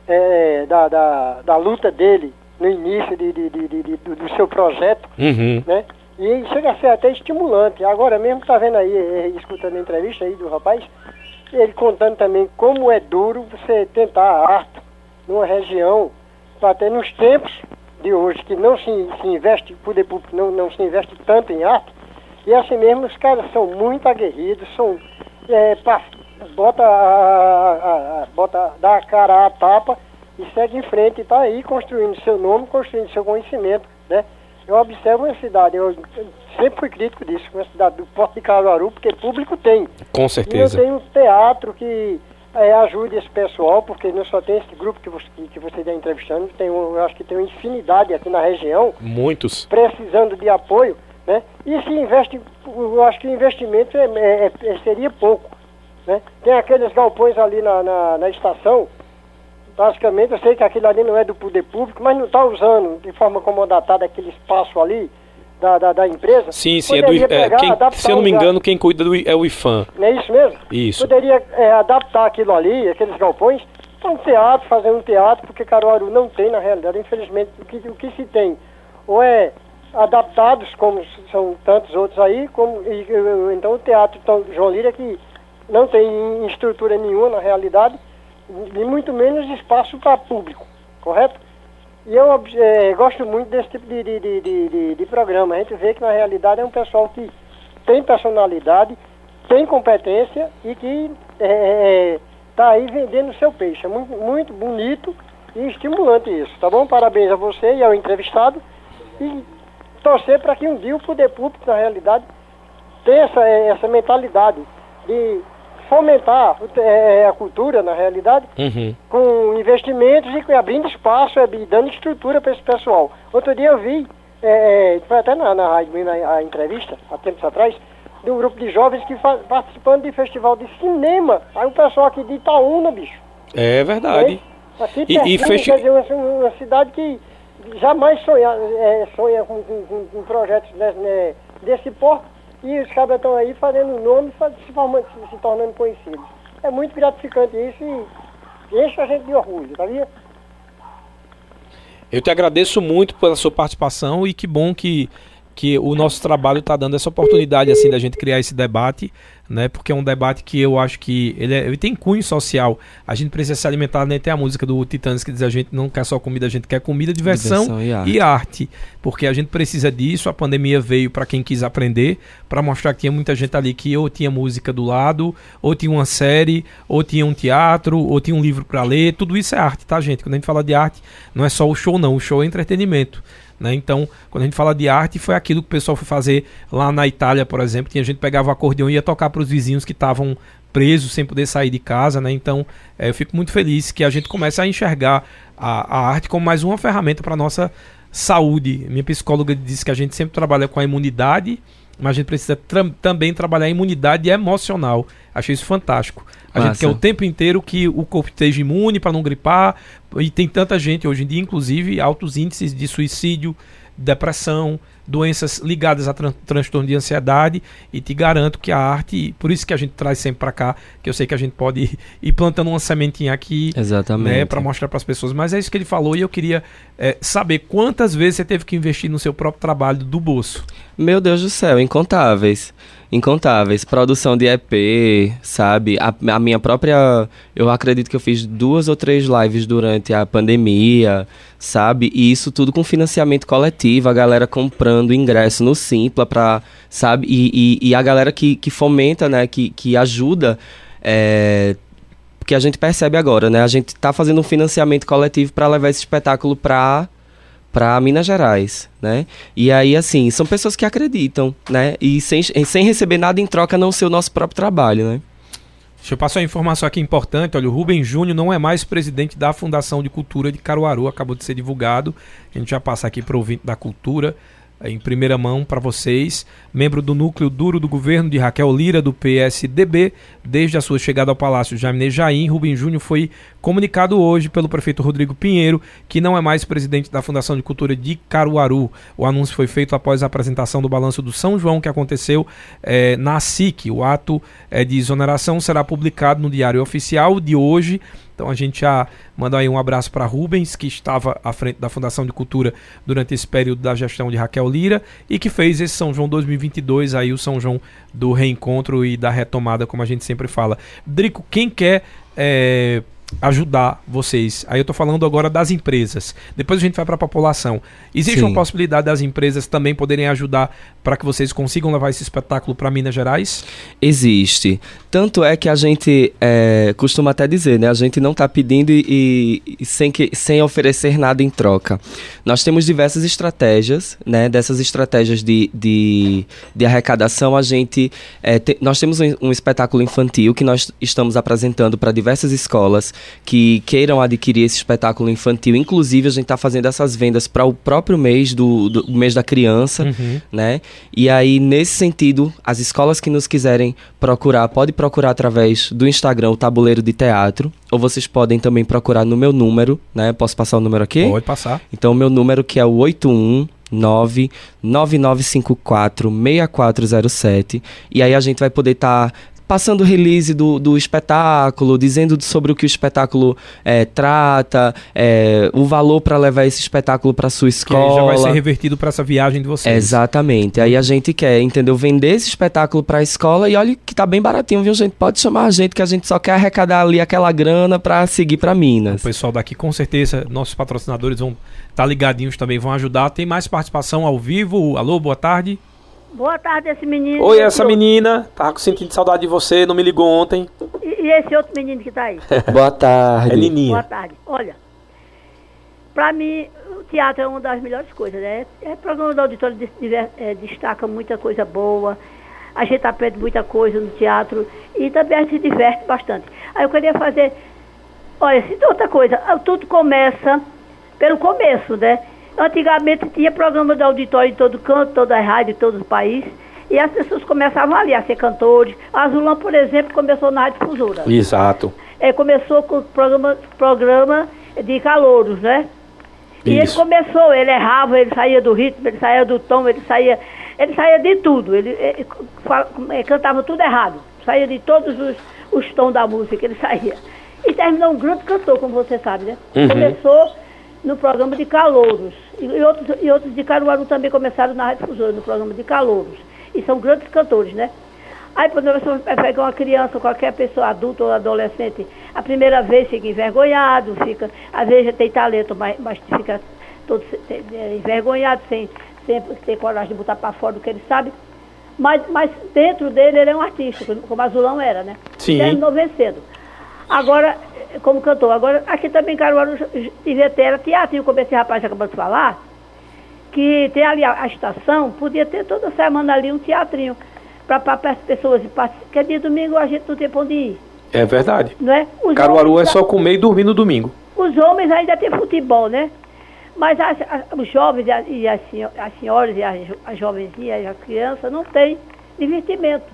é, da, da, da, luta dele no início de, de, de, de do, seu projeto, uhum. né? E chega a ser até estimulante. Agora mesmo tá vendo aí, é, escutando a entrevista aí do rapaz, ele contando também como é duro você tentar arte numa região, até nos tempos de hoje, que não se, se investe, poder público não, não se investe tanto em arte, e assim mesmo os caras são muito aguerridos, são, é, bota, a, a, a, bota, dá a cara à tapa e segue em frente está aí construindo seu nome, construindo seu conhecimento, né? Eu observo uma cidade, eu sempre fui crítico disso, uma cidade do Porto de Caruaru, porque público tem. Com certeza. E eu tenho um teatro que é, ajude esse pessoal, porque não só tem esse grupo que você, que você está entrevistando, tem um, eu acho que tem uma infinidade aqui na região. Muitos. Precisando de apoio, né? E se investe, eu acho que o investimento é, é, é, seria pouco. Né? Tem aqueles galpões ali na, na, na estação, basicamente, eu sei que aquilo ali não é do poder público, mas não está usando de forma comodatada aquele espaço ali da, da, da empresa. Sim, sim, é do, é, quem, se eu não me engano, quem cuida do, é o IFAM. Não é isso mesmo? Isso. Poderia é, adaptar aquilo ali, aqueles galpões, para um teatro, fazer um teatro, porque Caruaru não tem na realidade, infelizmente, o que, o que se tem, ou é adaptados, como são tantos outros aí, como, e, então o teatro então, João Lira que não tem estrutura nenhuma na realidade, e muito menos espaço para público, correto? E eu é, gosto muito desse tipo de, de, de, de, programa. A gente vê que na realidade é um pessoal que tem personalidade, tem competência e que está é, é aí vendendo seu peixe. É muito, muito bonito e estimulante isso, tá bom? Parabéns a você e ao entrevistado e torcer para que um dia o poder público, na realidade, tenha essa, essa mentalidade de fomentar é, a cultura, na realidade, uhum. com investimentos e abrindo espaço e dando estrutura para esse pessoal. Outro dia eu vi, é, é foi até na, na rádio, na, a entrevista, há tempos atrás, de um grupo de jovens que participando de festival de cinema. Aí o pessoal aqui de Itaúna, bicho. É verdade. É, aqui e, e festi... quer dizer, uma, uma, cidade que jamais sonha, é, sonha com, com, com projetos desse, né, desse porte e os cabras estão aí fazendo nome se, formando, se tornando conhecidos. É muito gratificante isso e enche a gente de orgulho, tá vendo? Eu te agradeço muito pela sua participação e que bom que que o nosso trabalho está dando essa oportunidade assim da gente criar esse debate, né? Porque é um debate que eu acho que ele, é, ele tem cunho social. A gente precisa se alimentar, né? Tem a música do Titãs que diz a gente não quer só comida, a gente quer comida, diversão, diversão e, arte. e, arte. Porque a gente precisa disso. A pandemia veio para quem quis aprender, para mostrar que tinha muita gente ali que ou tinha música do lado, ou tinha uma série, ou tinha um teatro, ou tinha um livro para ler. Tudo isso é arte, tá, gente? Quando a gente fala de arte, não é só o show, não. O show é entretenimento. Né? Então, quando a gente fala de arte, foi aquilo que o pessoal foi fazer lá na Itália, por exemplo. Tinha gente que pegava o acordeão e ia tocar para os vizinhos que estavam presos sem poder sair de casa. Né? Então, é, eu fico muito feliz que a gente comece a enxergar a, a arte como mais uma ferramenta para a nossa saúde. Minha psicóloga disse que a gente sempre trabalha com a imunidade, mas a gente precisa tra também trabalhar a imunidade emocional. Achei isso fantástico. A Massa. gente quer o tempo inteiro que o corpo esteja imune para não gripar. E tem tanta gente hoje em dia, inclusive, altos índices de suicídio, depressão, doenças ligadas a tran transtorno de ansiedade e te garanto que a arte, por isso que a gente traz sempre para cá, que eu sei que a gente pode ir, ir plantando uma sementinha aqui, Exatamente. né, para mostrar para as pessoas, mas é isso que ele falou e eu queria é, saber quantas vezes você teve que investir no seu próprio trabalho do bolso. Meu Deus do céu, incontáveis. Incontáveis. Produção de EP, sabe? A, a, minha própria. Eu acredito que eu fiz duas ou três lives durante a pandemia, sabe? E isso tudo com financiamento coletivo, a galera comprando ingresso no Simpla pra. Sabe? E, e, e a galera que, que fomenta, né? Que, que ajuda. É, que a gente percebe agora, né? A gente está fazendo um financiamento coletivo para levar esse espetáculo para para Minas Gerais, né? E aí, assim, são pessoas que acreditam, né? E sem, sem receber nada em troca, não ser o nosso próprio trabalho, né? Deixa eu passar uma informação aqui importante. Olha, o Rubem Júnior não é mais presidente da Fundação de Cultura de Caruaru, acabou de ser divulgado. A gente já passa aqui para o ouvinte da cultura em primeira mão para vocês. Membro do núcleo duro do governo de Raquel Lira, do PSDB, desde a sua chegada ao Palácio Jaime Jaim, Rubem Júnior foi comunicado hoje pelo prefeito Rodrigo Pinheiro que não é mais presidente da Fundação de Cultura de Caruaru. O anúncio foi feito após a apresentação do balanço do São João, que aconteceu é, na SIC. O ato é, de exoneração será publicado no Diário Oficial de hoje então a gente já manda aí um abraço para Rubens, que estava à frente da Fundação de Cultura durante esse período da gestão de Raquel Lira e que fez esse São João 2022 aí o São João do reencontro e da retomada, como a gente sempre fala. Drico, quem quer é, ajudar vocês. Aí eu tô falando agora das empresas. Depois a gente vai para a população. Existe Sim. uma possibilidade das empresas também poderem ajudar para que vocês consigam levar esse espetáculo para Minas Gerais? Existe. Tanto é que a gente é, costuma até dizer, né? A gente não está pedindo e, e sem, que, sem oferecer nada em troca. Nós temos diversas estratégias, né? Dessas estratégias de, de, de arrecadação, a gente. é, te- nós temos um, um espetáculo infantil que nós estamos apresentando para diversas escolas que queiram adquirir esse espetáculo infantil. Inclusive, a gente está fazendo essas vendas para o próprio mês do, do mês da criança Uhum. né? E aí, nesse sentido, as escolas que nos quiserem procurar, pode procurar através do Instagram, o Tabuleiro de Teatro, ou vocês podem também procurar no meu número, né? Posso passar o número aqui? Pode passar. Então, o meu número que é o 819 9954 6407. E aí a gente vai poder estar passando o release do, do espetáculo, dizendo sobre o que o espetáculo eh, trata, eh, o valor para levar esse espetáculo para sua Que escola. aí já vai ser revertido para essa viagem de vocês. Exatamente. Aí a gente quer, entendeu? Vender esse espetáculo pra escola e olha que tá bem baratinho, viu, gente? Pode chamar a gente que a gente só quer arrecadar ali aquela grana pra seguir pra O Minas. pessoal daqui, com certeza, nossos patrocinadores vão estar ligadinhos também, vão ajudar. Tem mais participação ao vivo. Alô, boa tarde. Boa tarde, esse menino. Oi, essa outro. menina. Tava sentindo saudade de você, não me ligou ontem. E, e esse outro menino que tá aí. Boa tarde. É Nininha. Boa tarde. Olha, pra mim, o teatro é uma das melhores coisas, né? É programa do auditório diver- é, destaca muita coisa boa. A gente aprende muita coisa no teatro e também a gente se diverte bastante. Aí eu queria fazer. Olha, se tem outra coisa, tudo começa pelo começo, né? Antigamente tinha programa de auditório em todo canto, toda a rádio, todo o país. E as pessoas começavam ali a ser cantores. A Azulão, por exemplo, começou na Rádio Difusora. Exato. É, começou com o programa, programa de calouros, né? E Isso. ele começou, ele errava, ele saía do ritmo, ele saía do tom, ele saía, ele saía de tudo. Ele, ele eh, cantava tudo errado, saía de todos os, os tons da música, ele saía. E terminou um grande cantor, como você sabe, né? Uhum. Começou no programa de calouros. E, outros, e outros de Caruaru também começaram na Rádio Difusora, no programa de calouros. E são grandes cantores, né? Aí quando você vai pegar uma criança, qualquer pessoa adulta ou adolescente, a primeira vez fica envergonhado, fica, às vezes tem talento, mas, mas fica todo é, envergonhado, sem, sem ter coragem de botar para fora do que ele sabe. Mas, mas dentro dele ele é um artista, como- Azulão era, né? Sim. Terminou vencendo. Agora, como cantor, agora aqui também em Caruaru j- devia ter era teatro, como esse rapaz acabou de falar, que tem ali a, a estação, podia ter toda semana ali um teatrinho para as pessoas ir participar. Porque dia domingo a gente não tem pra onde ir, É verdade. não é? Os Caruaru é só comer e dormir no domingo. Os homens ainda têm futebol, né? Mas as- as- os jovens e, as, e as senho- as senhoras e as, as jovenzinhas, as crianças, não têm divertimento.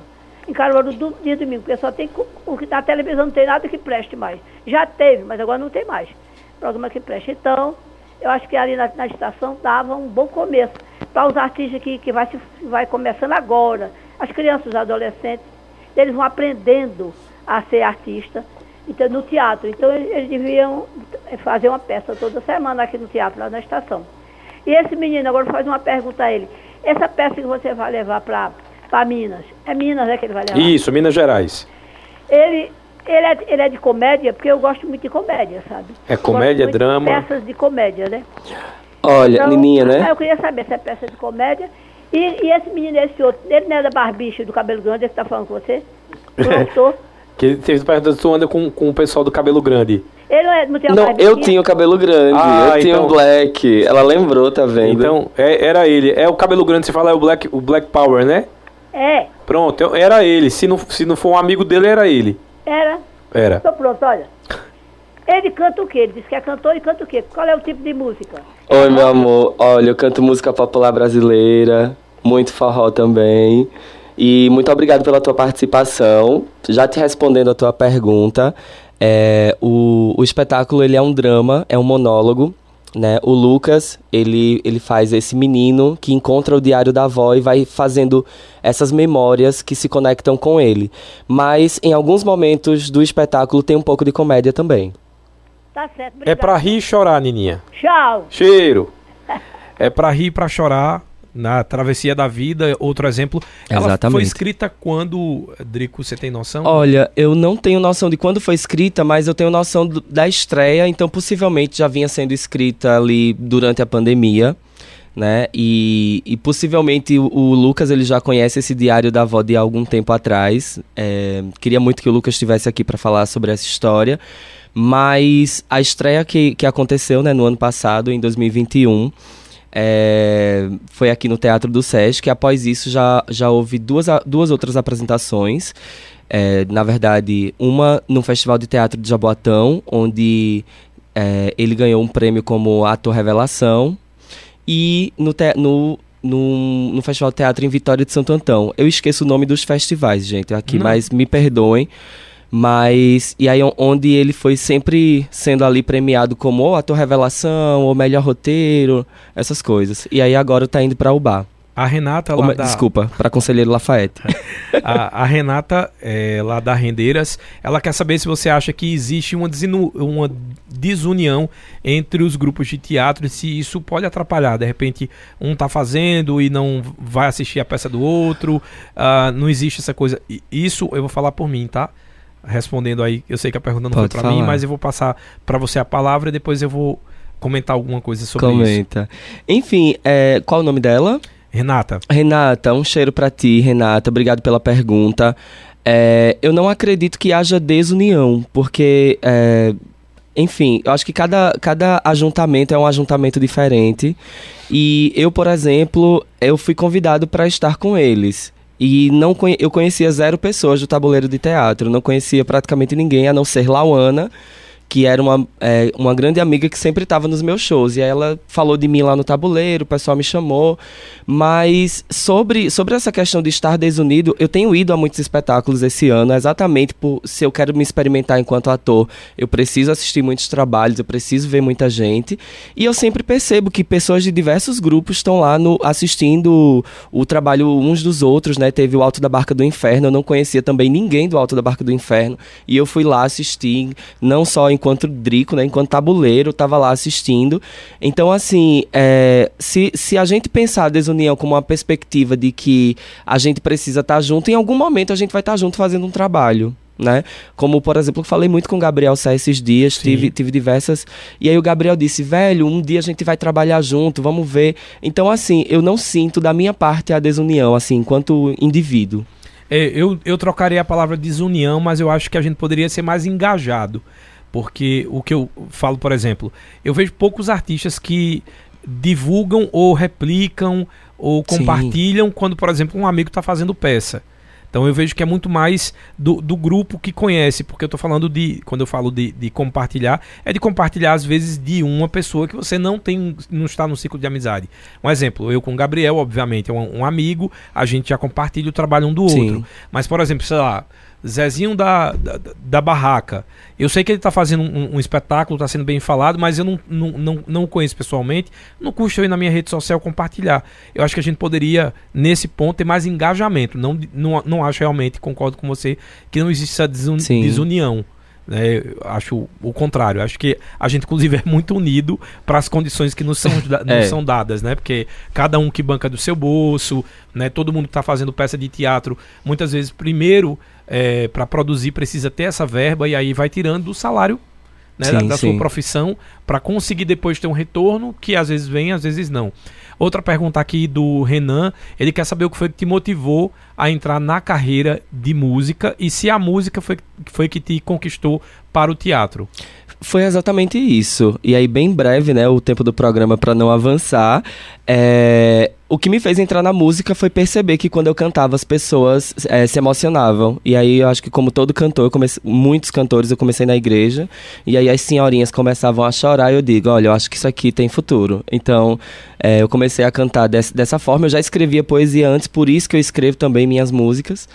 Em Caruaru, do, dia domingo, porque só tem. O que na televisão não tem nada que preste mais. Já teve, mas agora não tem mais. Programa que preste. Então, eu acho que ali na, na estação dava um bom começo para os artistas que, que vai, se, vai começando agora. As crianças, os adolescentes, eles vão aprendendo a ser artista então, no teatro. Então, eles, eles deviam fazer uma peça toda semana aqui no teatro, lá na estação. E esse menino, agora faz uma pergunta a ele. Essa peça que você vai levar para Minas, é Minas é que ele vai levar? Isso, Minas Gerais. Ele, ele, é, ele é de comédia, porque eu gosto muito de comédia, sabe? É comédia, Gosto muito de drama. Peças de comédia, né? Olha, Então, Nininha, ah, né? Eu queria saber se é peça de comédia. E, e esse menino, esse outro, ele não é da barbicha do cabelo grande, que tá falando com você? O autor. Que ele fez pergunta se tu anda com, com o pessoal do cabelo grande. Ele não, é, não tem uma Não, eu tinha o cabelo grande, Ah, eu tinha então- o black. Ela lembrou, tá vendo? Então, é- era ele. É o cabelo grande, você fala, é o Black, o Black Power, né? É, Pronto, era ele. Se não, se não for um amigo dele, era ele. Era. Era. Tô pronto, olha. Ele canta o quê? Ele disse que é cantor e canta o quê? Qual é o tipo de música? Oi, meu amor. Olha, eu canto música popular brasileira, muito forró também. E muito obrigado pela tua participação. Já te respondendo a tua pergunta, é, o, o espetáculo ele é um drama, é um monólogo. Né? O Lucas, ele, ele faz esse menino que encontra o diário da avó e vai fazendo essas memórias que se conectam com ele. Mas em alguns momentos do espetáculo tem um pouco de comédia também. Tá certo, É obrigado. pra rir e chorar, Nininha. Tchau. Cheiro. É pra rir e pra chorar. Na Travessia da Vida, outro exemplo. Ela Exatamente. foi escrita quando, Drico, você tem noção? Olha, eu não tenho noção de quando foi escrita, mas eu tenho noção do- da estreia, então possivelmente já vinha sendo escrita ali durante a pandemia, né? E, e possivelmente o, o Lucas ele já conhece esse diário da avó de algum tempo atrás. É, queria muito que o Lucas estivesse aqui para falar sobre essa história, mas a estreia que, que aconteceu né, no ano passado, em 2021. É, foi aqui no Teatro do Sesc. Após isso, já, já houve duas, duas outras apresentações. É, na verdade, uma no Festival de Teatro de Jaboatão, onde é, ele ganhou um prêmio como ator revelação, e no, te- no, no, no Festival de Teatro em Vitória de Santo Antão. Eu esqueço o nome dos festivais, gente, aqui, Não. mas me perdoem. Mas, e aí on- onde ele foi sempre sendo ali premiado como ou ator revelação, ou melhor roteiro, essas coisas. E aí agora tá indo pra UBA. A Renata Ou lá me- da... Desculpa, pra Conselheiro Lafayette. A, a Renata, é, lá da Rendeiras, ela quer saber se você acha que existe uma, desinu- uma desunião entre os grupos de teatro e se isso pode atrapalhar. De repente, um tá fazendo e não vai assistir a peça do outro. ah, não existe essa coisa. Isso eu vou falar por mim, tá? Respondendo aí, eu sei que a pergunta não Pode foi pra mim, mas eu vou passar pra você a palavra e depois eu vou comentar alguma coisa sobre isso. Comenta. Enfim, é, qual o nome dela? Renata, Renata, um cheiro pra ti, Renata. Obrigado pela pergunta. É, eu não acredito que haja desunião, porque, é, enfim, eu acho que cada, cada ajuntamento é um ajuntamento diferente. E eu, por exemplo, eu fui convidado para estar com eles. E não conhe- eu conhecia zero pessoas do tabuleiro de teatro. Não conhecia praticamente ninguém, a não ser Lauana, que era uma, é, uma grande amiga que sempre estava nos meus shows. E ela falou de mim lá no tabuleiro, o pessoal me chamou. Mas sobre, sobre essa questão de estar desunido, eu tenho ido a muitos espetáculos esse ano, exatamente por se eu quero me experimentar enquanto ator, eu preciso assistir muitos trabalhos, eu preciso ver muita gente. E eu sempre percebo que pessoas de diversos grupos estão lá no, assistindo o trabalho uns dos outros, né? Teve o Alto da Barca do Inferno, eu não conhecia também ninguém do Alto da Barca do Inferno. E eu fui lá assistir, não só enquanto Drico, né? Enquanto tabuleiro, tava lá assistindo. Então, assim, é, se, se a gente pensar a desunião como uma perspectiva de que a gente precisa estar junto, em algum momento a gente vai estar junto fazendo um trabalho. Né? Como, por exemplo, eu falei muito com o Gabriel Sá esses dias, Sim. tive, tive diversas. E aí o Gabriel disse, velho, um dia a gente vai trabalhar junto, vamos ver. Então, assim, eu não sinto da minha parte a desunião, assim, enquanto indivíduo. É, eu, eu trocaria a palavra desunião, mas eu acho que a gente poderia ser mais engajado. Porque o que eu falo, por exemplo, eu vejo poucos artistas que divulgam ou replicam ou Sim. compartilham quando, por exemplo, um amigo está fazendo peça. Então eu vejo que é muito mais do, do grupo que conhece, porque eu tô falando de, quando eu falo de, de compartilhar, é de compartilhar às vezes de uma pessoa que você não tem, não está no ciclo de amizade. Um exemplo, eu com o Gabriel, obviamente, é um, um amigo, a gente já compartilha o trabalho um do Sim. outro. Mas, por exemplo, sei lá, Zezinho da, da, da Barraca. Eu sei que ele tá fazendo um, um espetáculo, tá sendo bem falado, mas eu não, não, não, não o conheço pessoalmente. Não custa eu ir na minha rede social compartilhar. Eu acho que a gente poderia, nesse ponto, ter mais engajamento. Não, não, não acho realmente, concordo com você, que não existe essa desun- Sim. desunião. né? Eu acho o contrário. Acho que a gente, inclusive, é muito unido para as condições que nos são, da- nos É. são dadas, né? Porque cada um que banca do seu bolso, né? Todo mundo que está fazendo peça de teatro, muitas vezes, primeiro, para produzir, precisa ter essa verba e aí vai tirando do salário né, da, Sim, da sua sim. profissão para conseguir depois ter um retorno que às vezes vem, às vezes não. Outra pergunta aqui do Renan, ele quer saber o que foi que te motivou a entrar na carreira de música e se a música foi, foi que te conquistou para o teatro. Foi exatamente isso. E aí, bem breve, né, o tempo do programa para não avançar. é, O que me fez entrar na música foi perceber que quando eu cantava as pessoas é, se emocionavam. E aí eu acho que como todo cantor, eu comecei, muitos cantores eu comecei na igreja. E aí as senhorinhas começavam a chorar e eu digo, olha, eu acho que isso aqui tem futuro. Então é, eu comecei a cantar des- dessa forma. Eu já escrevia poesia antes, por isso que eu escrevo também minhas músicas.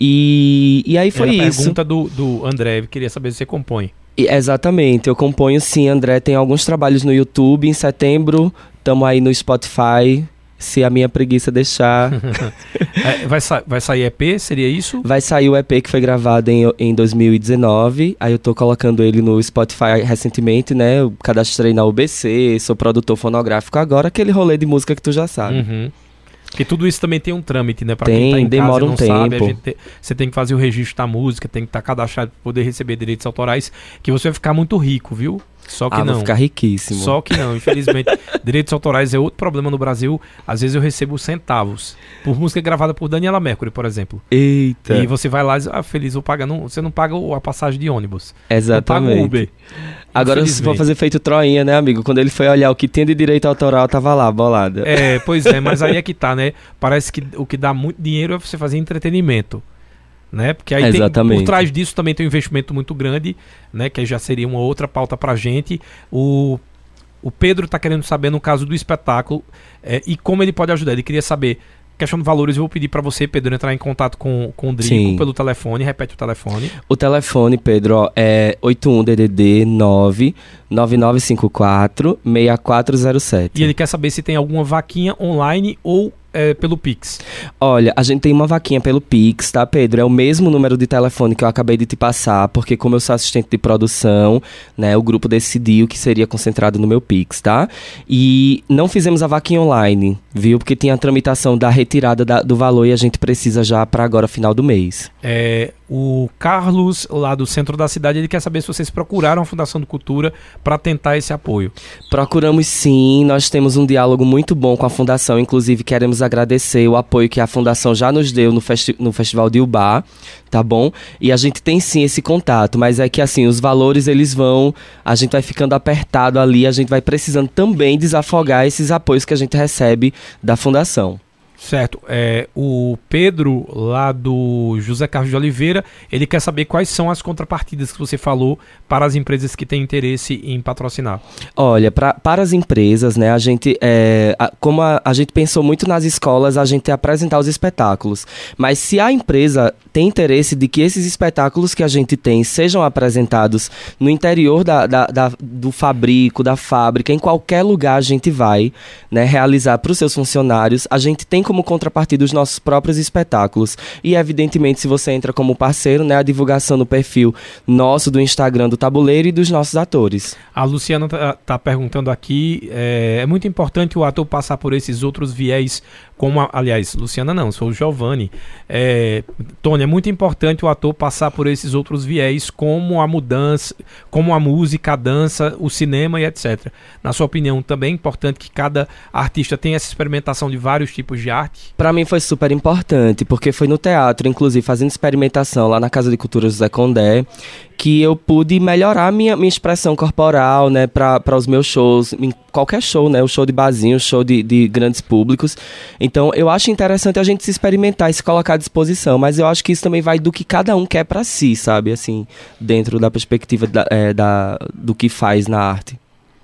E, e aí foi Era a isso. pergunta do, do André, queria saber se você compõe. E- Exatamente, eu componho sim, André. Tem alguns trabalhos no YouTube. Em setembro, estamos aí no Spotify. Se a minha preguiça deixar, É, vai, sa- vai sair EP, seria isso? vai sair o EP que foi gravado em, em 2019. Aí eu tô colocando ele no Spotify recentemente, né? Eu cadastrei na UBC, sou produtor fonográfico agora, aquele rolê de música que tu já sabe. Uhum. Porque tudo isso também tem um trâmite, né? Pra Tem, quem tá em demora casa um sabe, tempo. gente te- você tem que fazer o registro da música, tem que estar cadastrado para poder receber direitos autorais, que você vai ficar muito rico, viu? Só que ah, não. vou ficar riquíssimo. Só que não, infelizmente. direitos autorais é outro problema no Brasil. Às vezes eu recebo centavos por música gravada por Daniela Mercury, por exemplo. Eita. E você vai lá e diz, ah, feliz, vou pagar. Não, você não paga a passagem de ônibus. Não Exatamente. paga o Uber. Agora, for Infelizmente. fazer feito Troinha, né, amigo? Quando ele foi olhar o que tinha de direito autoral, tava lá, bolada. É, pois é, mas aí é que tá, né? Parece que o que dá muito dinheiro é você fazer entretenimento. Né? Porque aí tem, por trás disso também tem um investimento muito grande, né? Que já seria uma outra pauta pra gente. O, o Pedro tá querendo saber no caso do espetáculo é, e como ele pode ajudar. Ele queria saber, questão de valores, eu vou pedir pra você, Pedro, entrar em contato com, com o Drico Sim. pelo telefone, repete o telefone. O telefone, Pedro, ó, é 81DDD 9 9954 6407. E ele quer saber se tem alguma vaquinha online ou é, pelo Pix. Olha, a gente tem uma vaquinha pelo Pix, tá, Pedro? É o mesmo número de telefone que eu acabei de te passar, porque como eu sou assistente de produção, né, o grupo decidiu que seria concentrado no meu Pix, tá? E não fizemos a vaquinha online, viu? Porque tinha a tramitação da retirada da- do valor e a gente precisa já para agora, final do mês. É, o Carlos, lá do centro da cidade, ele quer saber se vocês procuraram a Fundação do Cultura para tentar esse apoio. Procuramos sim, nós temos um diálogo muito bom com a Fundação, inclusive queremos agradecer o apoio que a Fundação já nos deu no, festi no Festival de Ubá, tá bom? E a gente tem sim esse contato, mas é que assim, os valores eles vão, a gente vai ficando apertado ali, a gente vai precisando também desafogar esses apoios que a gente recebe da Fundação. Certo. É, o Pedro, lá do José Carlos de Oliveira, ele quer saber quais são as contrapartidas que você falou para as empresas que têm interesse em patrocinar. Olha, pra, para as empresas, né, a gente, é, a- como a, a gente pensou muito nas escolas, a gente apresentar os espetáculos. Mas se a empresa tem interesse de que esses espetáculos que a gente tem sejam apresentados no interior da, da- da- do fabrico, da fábrica, em qualquer lugar a gente vai né, realizar para os seus funcionários, a gente tem como contrapartida os nossos próprios espetáculos. E, evidentemente, se você entra como parceiro, né, a divulgação no perfil nosso do Instagram do Tabuleiro e dos nossos atores. A Luciana tá, tá perguntando aqui, é, é muito importante o ator passar por esses outros viés, como, a- aliás, Luciana não, sou o Giovanni. É, Tony, é muito importante o ator passar por esses outros viés, como a mudança, como a música, a dança, o cinema e etc. Na sua opinião, também é importante que cada artista tenha essa experimentação de vários tipos de arte? Pra mim foi super importante, porque foi no teatro, inclusive fazendo experimentação lá na Casa de Cultura José Condé, que eu pude melhorar minha, minha expressão corporal, né, para os meus shows, em qualquer show, né, o show de barzinho, o show de, de grandes públicos. Então, eu acho interessante a gente se experimentar e se colocar à disposição, mas eu acho que isso também vai do que cada um quer pra si, sabe, assim, dentro da perspectiva da, é, da- do que faz na arte.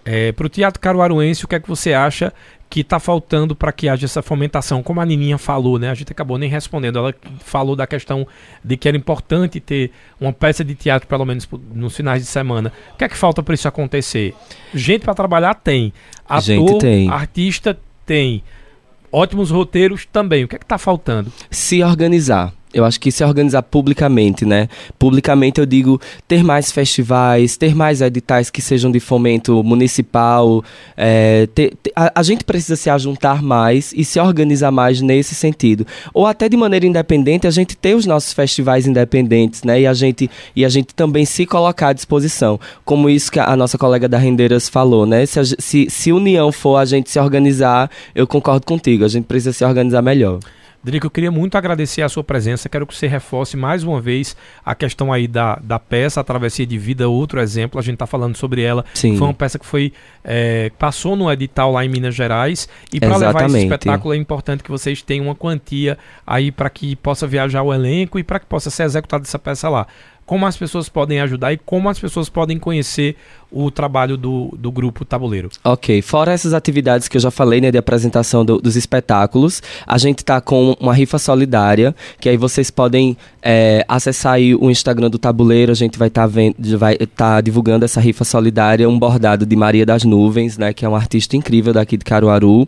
É, para o Teatro Caruaruense, o que é que você acha que está faltando para que haja essa fomentação? Como a Nininha falou, né? A gente acabou nem respondendo. Ela falou da questão de que era importante ter uma peça de teatro, pelo menos nos finais de semana. O que é que falta para isso acontecer? Gente para trabalhar tem. Ator, Gente tem. artista tem. Ótimos roteiros também. O que é que está faltando? se organizar. Eu acho que se organizar publicamente, né? Publicamente eu digo ter mais festivais, ter mais editais que sejam de fomento municipal. é, ter- ter- a, a gente precisa se ajuntar mais e se organizar mais nesse sentido. Ou até de maneira independente, a gente ter os nossos festivais independentes, né? E a gente, e a gente também se colocar à disposição. Como isso que a, a nossa colega da Rendeiras falou, né? Se, a se, se união for a gente se organizar, eu concordo contigo. A gente precisa se organizar melhor. Drico, eu queria muito agradecer a sua presença. Quero que você reforce mais uma vez a questão aí da, da peça, a Travessia de Vida, outro exemplo. A gente está falando sobre ela. Sim. Foi uma peça que foi é, passou no edital lá em Minas Gerais. E para levar esse espetáculo é importante que vocês tenham uma quantia aí para que possa viajar o elenco e para que possa ser executada essa peça lá. Como as pessoas podem ajudar e como as pessoas podem conhecer o trabalho do, do grupo Tabuleiro. Ok, fora essas atividades que eu já falei, né, de apresentação do- dos espetáculos, a gente tá com uma rifa solidária, que aí vocês podem é, acessar aí o Instagram do Tabuleiro, a gente vai estar vai tá divulgando essa rifa solidária, um bordado de Maria das Nuvens, né, que é uma artista incrível daqui de Caruaru.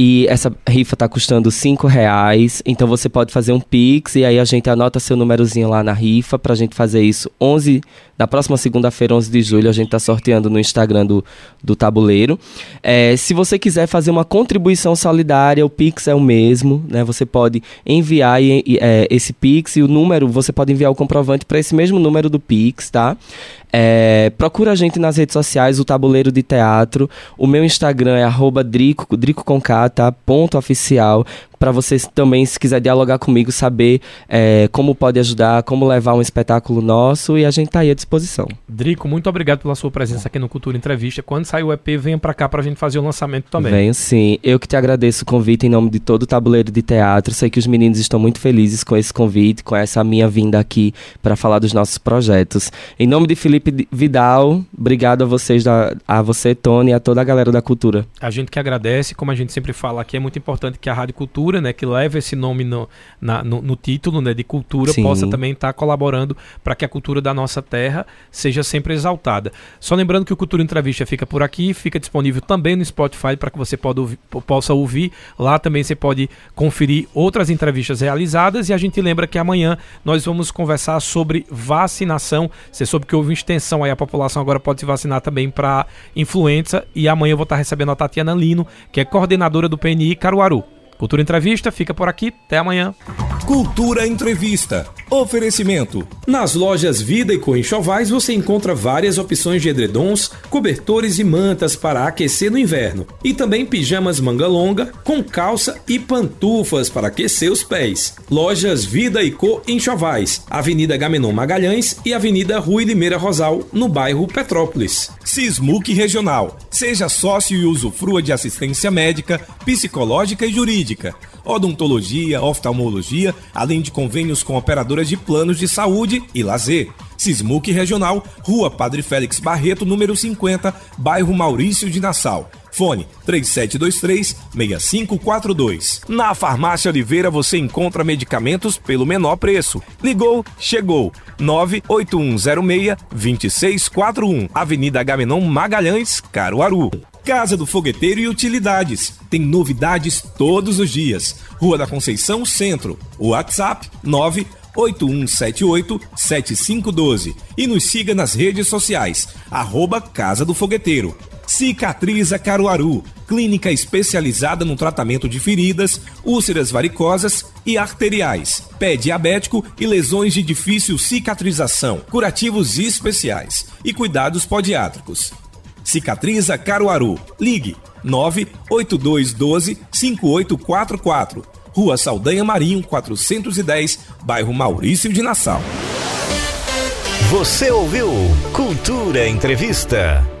E essa rifa tá custando 5 reais, então você pode fazer um Pix e aí a gente anota seu númerozinho lá na rifa pra gente fazer isso 11, na próxima segunda-feira, 11 de julho, a gente tá sorteando no Instagram do, do Tabuleiro. É, se você quiser fazer uma contribuição solidária, o Pix é o mesmo, né? Você pode enviar é, esse Pix e o número, você pode enviar o comprovante para esse mesmo número do Pix, tá? É, procura a gente nas redes sociais, o Tabuleiro de Teatro. O meu Instagram é arroba Drico, Drico com K, tá? Ponto oficial para vocês também, se quiser dialogar comigo, saber é, como pode ajudar, como levar um espetáculo nosso e a gente tá aí à disposição. Drico, muito obrigado pela sua presença aqui no Cultura Entrevista. Quando sair o EP, venha para cá para a gente fazer o lançamento também. Venho sim. Eu que te agradeço o convite em nome de todo o tabuleiro de teatro. Sei que os meninos estão muito felizes com esse convite, com essa minha vinda aqui para falar dos nossos projetos. Em nome de Felipe Vidal, obrigado a vocês, a você, Tony, e a toda a galera da cultura. A gente que agradece, como a gente sempre fala aqui, é muito importante que a Rádio Cultura cultura, né, que leva esse nome no, na, no, no, título né, de cultura, Sim. possa também estar tá colaborando para que a cultura da nossa terra seja sempre exaltada. Só lembrando que o Cultura Entrevista fica por aqui, fica disponível também no Spotify para que você ouvir, possa ouvir. Lá também você pode conferir outras entrevistas realizadas e a gente lembra que amanhã nós vamos conversar sobre vacinação. Você soube que houve extensão aí, a população agora pode se vacinar também para influenza e amanhã eu vou estar recebendo a Tatiana Lino, que é coordenadora do PNI Caruaru. Cultura Entrevista fica por aqui. Até amanhã. Cultura Entrevista. Oferecimento. Nas lojas Vida e Corrinchovais você encontra várias opções de edredons, cobertores e mantas para aquecer no inverno. E também pijamas manga longa, com calça e pantufas para aquecer os pés. Lojas Vida e Co em Chovais, Avenida Gamenon Magalhães e Avenida Rui Limeira Rosal, no bairro Petrópolis. Sismuc Regional. Seja sócio e usufrua de assistência médica, psicológica e jurídica odontologia, oftalmologia, além de convênios com operadoras de planos de saúde e lazer. Sismuc Regional, Rua Padre Félix Barreto, número 50, bairro Maurício de Nassau. Fone 3723-6542. Na Farmácia Oliveira você encontra medicamentos pelo menor preço. Ligou, chegou. 98106-2641. Avenida Gamenon Magalhães, Caruaru. Casa do Fogueteiro e Utilidades. Tem novidades todos os dias. Rua da Conceição Centro. WhatsApp 981787512 e nos siga nas redes sociais. Arroba Casa do Fogueteiro. Cicatriza Caruaru, clínica especializada no tratamento de feridas, úlceras varicosas e arteriais, pé diabético e lesões de difícil cicatrização, curativos especiais e cuidados podiátricos. Cicatriza Caruaru. Ligue 98212 5844. Rua Saldanha Marinho, 410, bairro Maurício de Nassau. Você ouviu Cultura Entrevista.